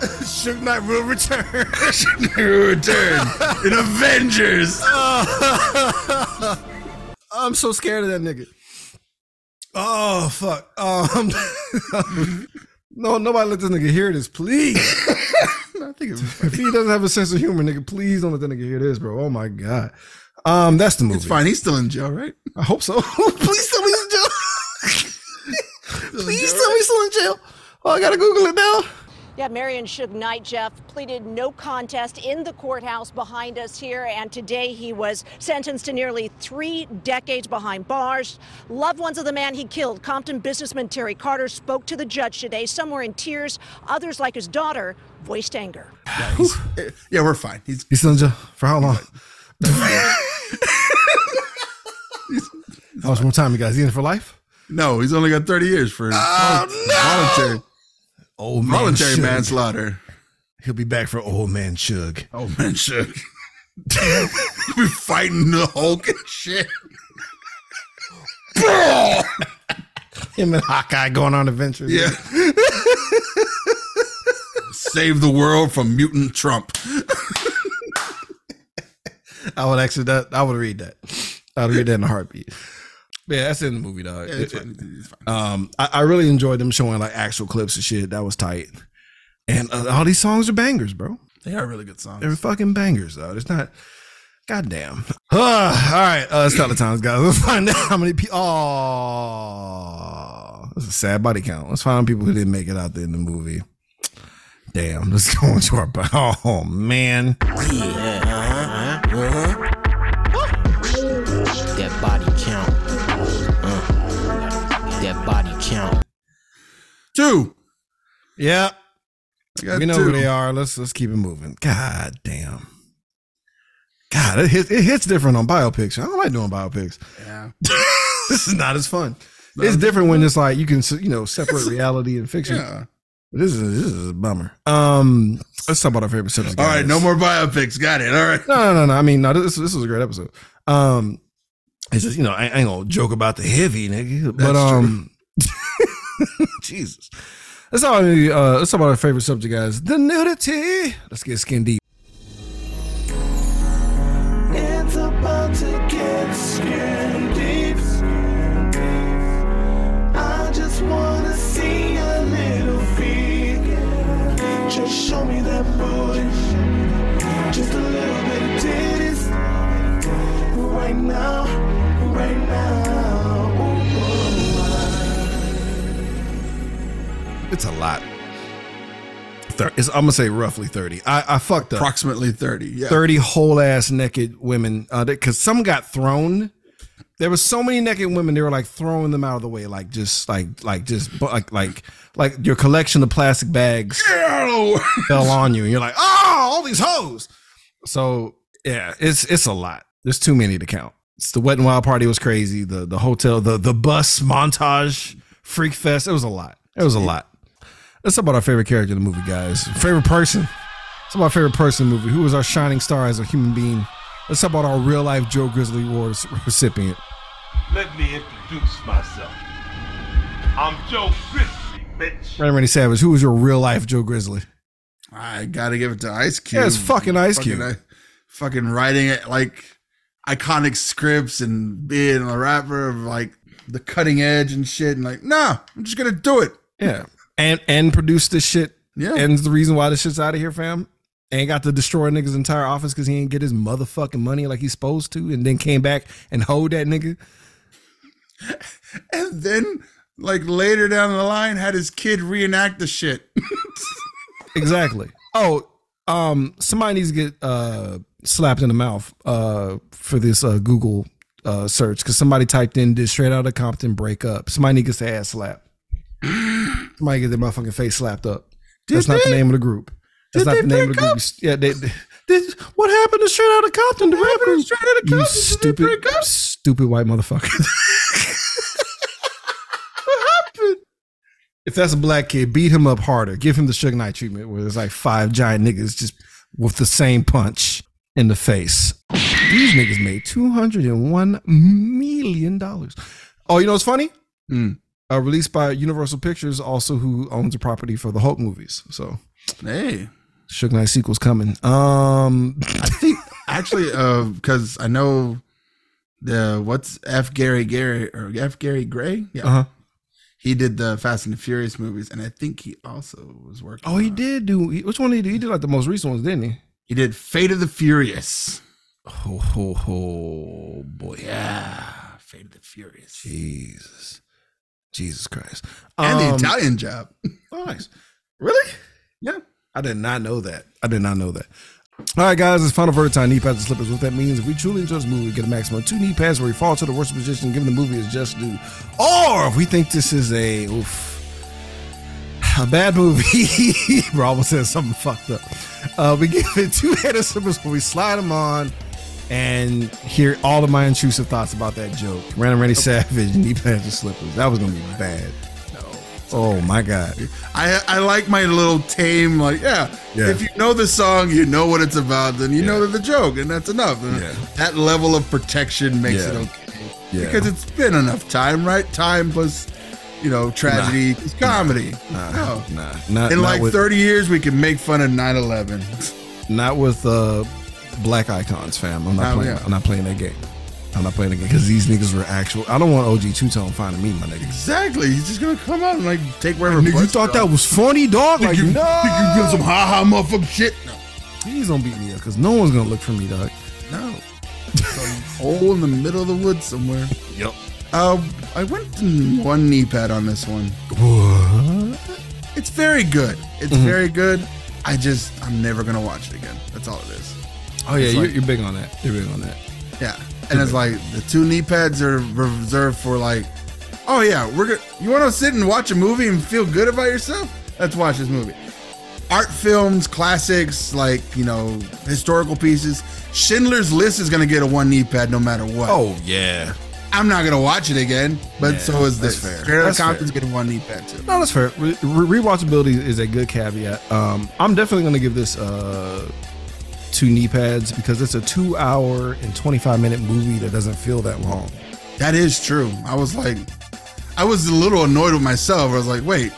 Suge Knight will return. Suge Knight will Return in Avengers. I'm so scared of that nigga. Oh fuck. Um, no, nobody let this nigga hear this, please. I think it- if he doesn't have a sense of humor, nigga, please don't let that nigga hear this, bro. Oh my god. Um, that's the movie. it's fine. He's still in jail, right? I hope so. please tell me he's in jail. please tell me he's still in jail. Oh, I gotta Google it now. Yeah, Marion Suge Knight, Jeff, pleaded no contest in the courthouse behind us here, and today he was sentenced to nearly three decades behind bars. Loved ones of the man he killed, Compton businessman Terry Carter, spoke to the judge today. Some were in tears, others, like his daughter, voiced anger. Yeah, we're fine. He's He's still in jail for how long? How much more time you guys? He in for life? no, he's only got 30 years for Oh, voluntary Old voluntary Suge. manslaughter. He'll be back for old man Suge. Old man, Suge. We're fighting the Hulk and shit. Him and Hawkeye going on adventures. Yeah. Save the world from mutant Trump. I would actually that I would read that. I would read that in a heartbeat. But yeah, that's in the movie, dog. Yeah, it's It- fine. It's fine. Um, I, I really enjoyed them showing like actual clips of shit. That was tight. And uh, all these songs are bangers, bro. They are really good songs. They're fucking bangers, though. It's not. Goddamn. Uh, all right, uh, let's tell the times, guys. Let's find out how many people. Oh, this is a sad body count. Let's find people who didn't make it out there in the movie. Damn, let's go into our. Oh man, That body count. Uh, that body count. Two. yeah, we know two. who they are. Let's let's keep it moving. God damn. God, it hits, it hits different on biopics. I don't like doing biopics. Yeah. this is not as fun. It's different when it's like you can you know separate reality and fiction. Yeah. This is this is a bummer. Um, let's talk about our favorite subject. All right, no more biopics. Got it. All right. No, no, no, no. I mean, no. This this was a great episode. Um, it's just you know I, I ain't gonna joke about the heavy nigga, but That's um, Jesus. Let's talk. About, uh, let's talk about our favorite subject, guys. The nudity. Let's get skin deep. It's about to Just show me that booty. Just a little bit of titties. Right now, right now. It's a lot. Thir- it's, I'm gonna say roughly thirty. I, I fucked up. Approximately 30. Yeah. 30 whole ass naked women uh because some got thrown there was so many naked women they were like throwing them out of the way like just like like just like like like your collection of plastic bags fell on you and you're like oh all these hoes. So yeah it's it's a lot. There's too many to count. It's the wet and wild party was crazy the the hotel the the bus montage freak fest it was a lot. It was a lot. Let's talk about our favorite character in the movie guys. Favorite person? It's my favorite person in the movie. Who was our shining star as a human being? Let's talk about our real life Joe Grizzly Award recipient. Let me introduce myself. I'm Joe Grizzly, bitch. Randy Randy Savage. Who was your real life Joe Grizzly? I gotta give it to Ice Cube. Yeah, it's fucking Ice Fucking, Cube. uh, fucking writing it like iconic scripts and being a rapper of like the cutting edge and shit. And like, nah, I'm just gonna do it. Yeah. And and produce this shit. Yeah. And the reason why this shit's out of here, fam. And got to destroy niggas' entire office because he ain't get his motherfucking money like he's supposed to, and then came back and hold that nigga. And then like later down the line, had his kid reenact the shit. Exactly. Oh, um, somebody needs to get uh slapped in the mouth uh for this uh Google uh search because somebody typed in did straight out of Compton break up. Somebody needs to get their ass slapped. somebody get their motherfucking face slapped up. That's not the name of the group. That's Did not they the name of the. Yeah, they, they- this- what happened to Straight out of Compton? What The rappers? Straight Outta You Compton, they stupid, stupid white motherfucker. What happened? if that's a black kid, beat him up harder. Give him the Suge Knight treatment, where there's like five giant niggas just with the same punch in the face. These niggas made two hundred and one million dollars. Oh, you know what's funny? Mm. Uh, released by Universal Pictures, also who owns the property for the Hulk movies. So Hey, Suge Knight sequel's coming. Um, I think actually, uh, because I know the what's F Gary Gary or F Gary Gray, yeah, uh-huh. he did the Fast and the Furious movies, and I think he also was working. Oh, he on- did do. Which one did he do? He did like the most recent ones, didn't he? He did Fate of the Furious. Oh, ho, ho, boy. Yeah, Fate of the Furious, Jesus. Jesus Christ. and the Um, Italian Job. Oh, nice. Really? Yeah. I did not know that. I did not know that. All right, guys, it's final verdict on knee pads and slippers. What that means, if we truly enjoy this movie, we get a maximum of two knee pads where we fall to the worst position, given the movie is just due. Or if we think this is a oof, a bad movie, bro, almost said something fucked up. Uh, we give it two headed slippers where we slide them on and hear all of my intrusive thoughts about that joke. Random Randy Savage, knee pads and slippers. That was gonna be bad. Oh my god. I I like my little tame like yeah. Yeah. If you know the song, you know what it's about, then you know the joke, and that's enough. And Yeah. That level of protection makes it okay. Yeah. Because it's been enough time, right? Time plus, you know, tragedy, is comedy. Nah, No. nah, not, In like with, 30 years, we can make fun of 9/11. not with uh, black icons, fam. I'm not Oh, playing. yeah. I'm not playing that game. I'm not playing again because these niggas were actual. I don't want OG Two Tone finding me, my nigga. Exactly. He's just gonna come out and like take wherever. Nigga, you thought that was funny, dog? Like, you, no. think you give some ha ha motherfucker shit? No. Please don't beat me up because no one's gonna look for me, dog. No. Some hole in the middle of the woods somewhere. Yep. Uh, I went to one knee pad on this one. What? It's very good. It's Mhm. very good. I just I'm never gonna watch it again. That's all it is. Oh yeah, you're, like- you're big on that. You're big on that. Yeah, and it's like the two knee pads are reserved for like, oh yeah, we're good. You want to sit and watch a movie and feel good about yourself? Let's watch this movie. Art films, classics, like you know, historical pieces. Schindler's List is gonna get a one knee pad no matter what. Oh yeah. I'm not gonna watch it again, but Yeah, so is this. fair. That's Compton's fair. getting one knee pad too. No, that's fair. Re- re- rewatchability is a good caveat. Um, I'm definitely going to give this uh, two knee pads because it's a two hour and 25 minute movie that doesn't feel that long. That is true. I was like, I was a little annoyed with myself. I was like, wait,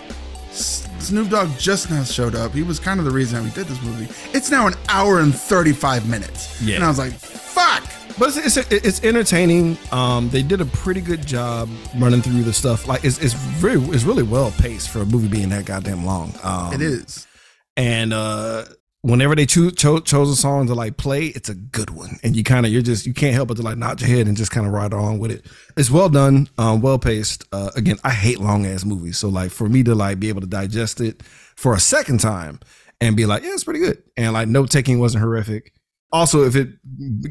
Snoop Dogg just now showed up. He was kind of the reason we did this movie. It's now an hour and 35 minutes. Yeah. And I was like, fuck. But it's, it's it's entertaining. Um, they did a pretty good job running through the stuff. Like it's it's very it's really well paced for a movie being that goddamn long. Um, It is. and uh whenever they choose cho- chose a song to like play it's a good one. And you kind of you're just you can't help but to like nod your head and just kind of ride on with it. It's well done um well paced uh again i hate long ass movies. So like for me to like be able to digest it for a second time and be like yeah it's pretty good. And like note taking wasn't horrific. Also if it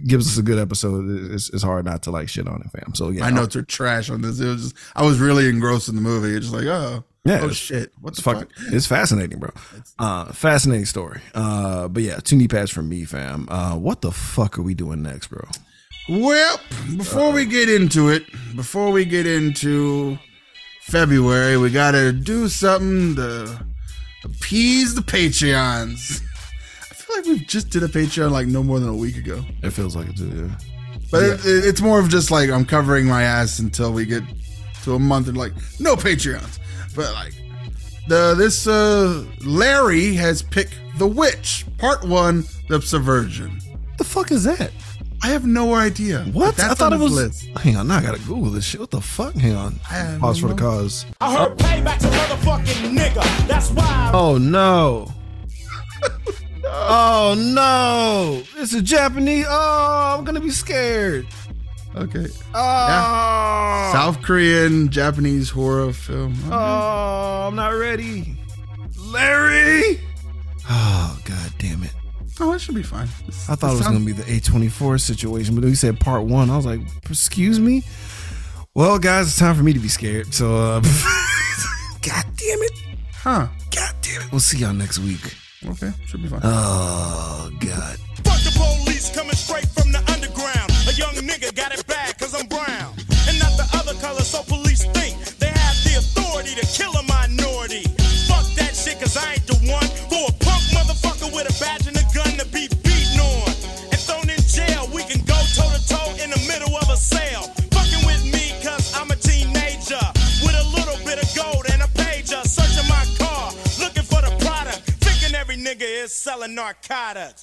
gives us a good episode it's, it's hard not to like shit on it fam. So yeah My notes are trash on this. It was just, I was really engrossed in the movie. It's just like, oh, Yeah, oh shit. What the It's fuck? it's fascinating, bro. Uh, fascinating story. Uh, but yeah, two knee pads from me, fam. Uh, what the fuck are we doing next, bro? Well, before we get into it, before we get into February, we gotta do something to appease the Patreons. I feel like we just did a Patreon like no more than a week ago. It feels like it too. Yeah. But it, it- it's more of just like I'm covering my ass until we get to a month and like no Patreons. But like the this uh Larry has picked The Witch, part one, the subversion. What the fuck is that? I have no idea. What? That's I thought it on his was. list. Hang on, now I gotta Google this shit. What the fuck? Hang on. Pause for the cause. I heard payback's a motherfucking nigga. That's why. Oh no. oh no! It's a Japanese. Oh, I'm gonna be scared. Okay. Oh, South Korean Japanese horror film. oh, I'm not ready. Larry. Oh god damn it! Oh, it should be fine. I thought it was gonna be the A24 situation, but then he said part one. I was like, excuse me. Well, guys, it's time for me to be scared. So, uh, god damn it, Huh. god damn it. We'll see y'all next week. Okay, should be fine. Oh God. Fuck the police coming straight from the underground. A young nigga got it bad cause I'm brown. And not the other color, so police think they have the authority to kill a minority. Fuck that shit cause I ain't the one for a punk motherfucker with a badge and a gun to be beaten on. And thrown in jail, we can go toe to toe in the middle of a sale. Fucking with me cause I'm a teenager. With a little bit of gold and a pager. Searching my car, looking for the product. Thinking every nigga is selling narcotics.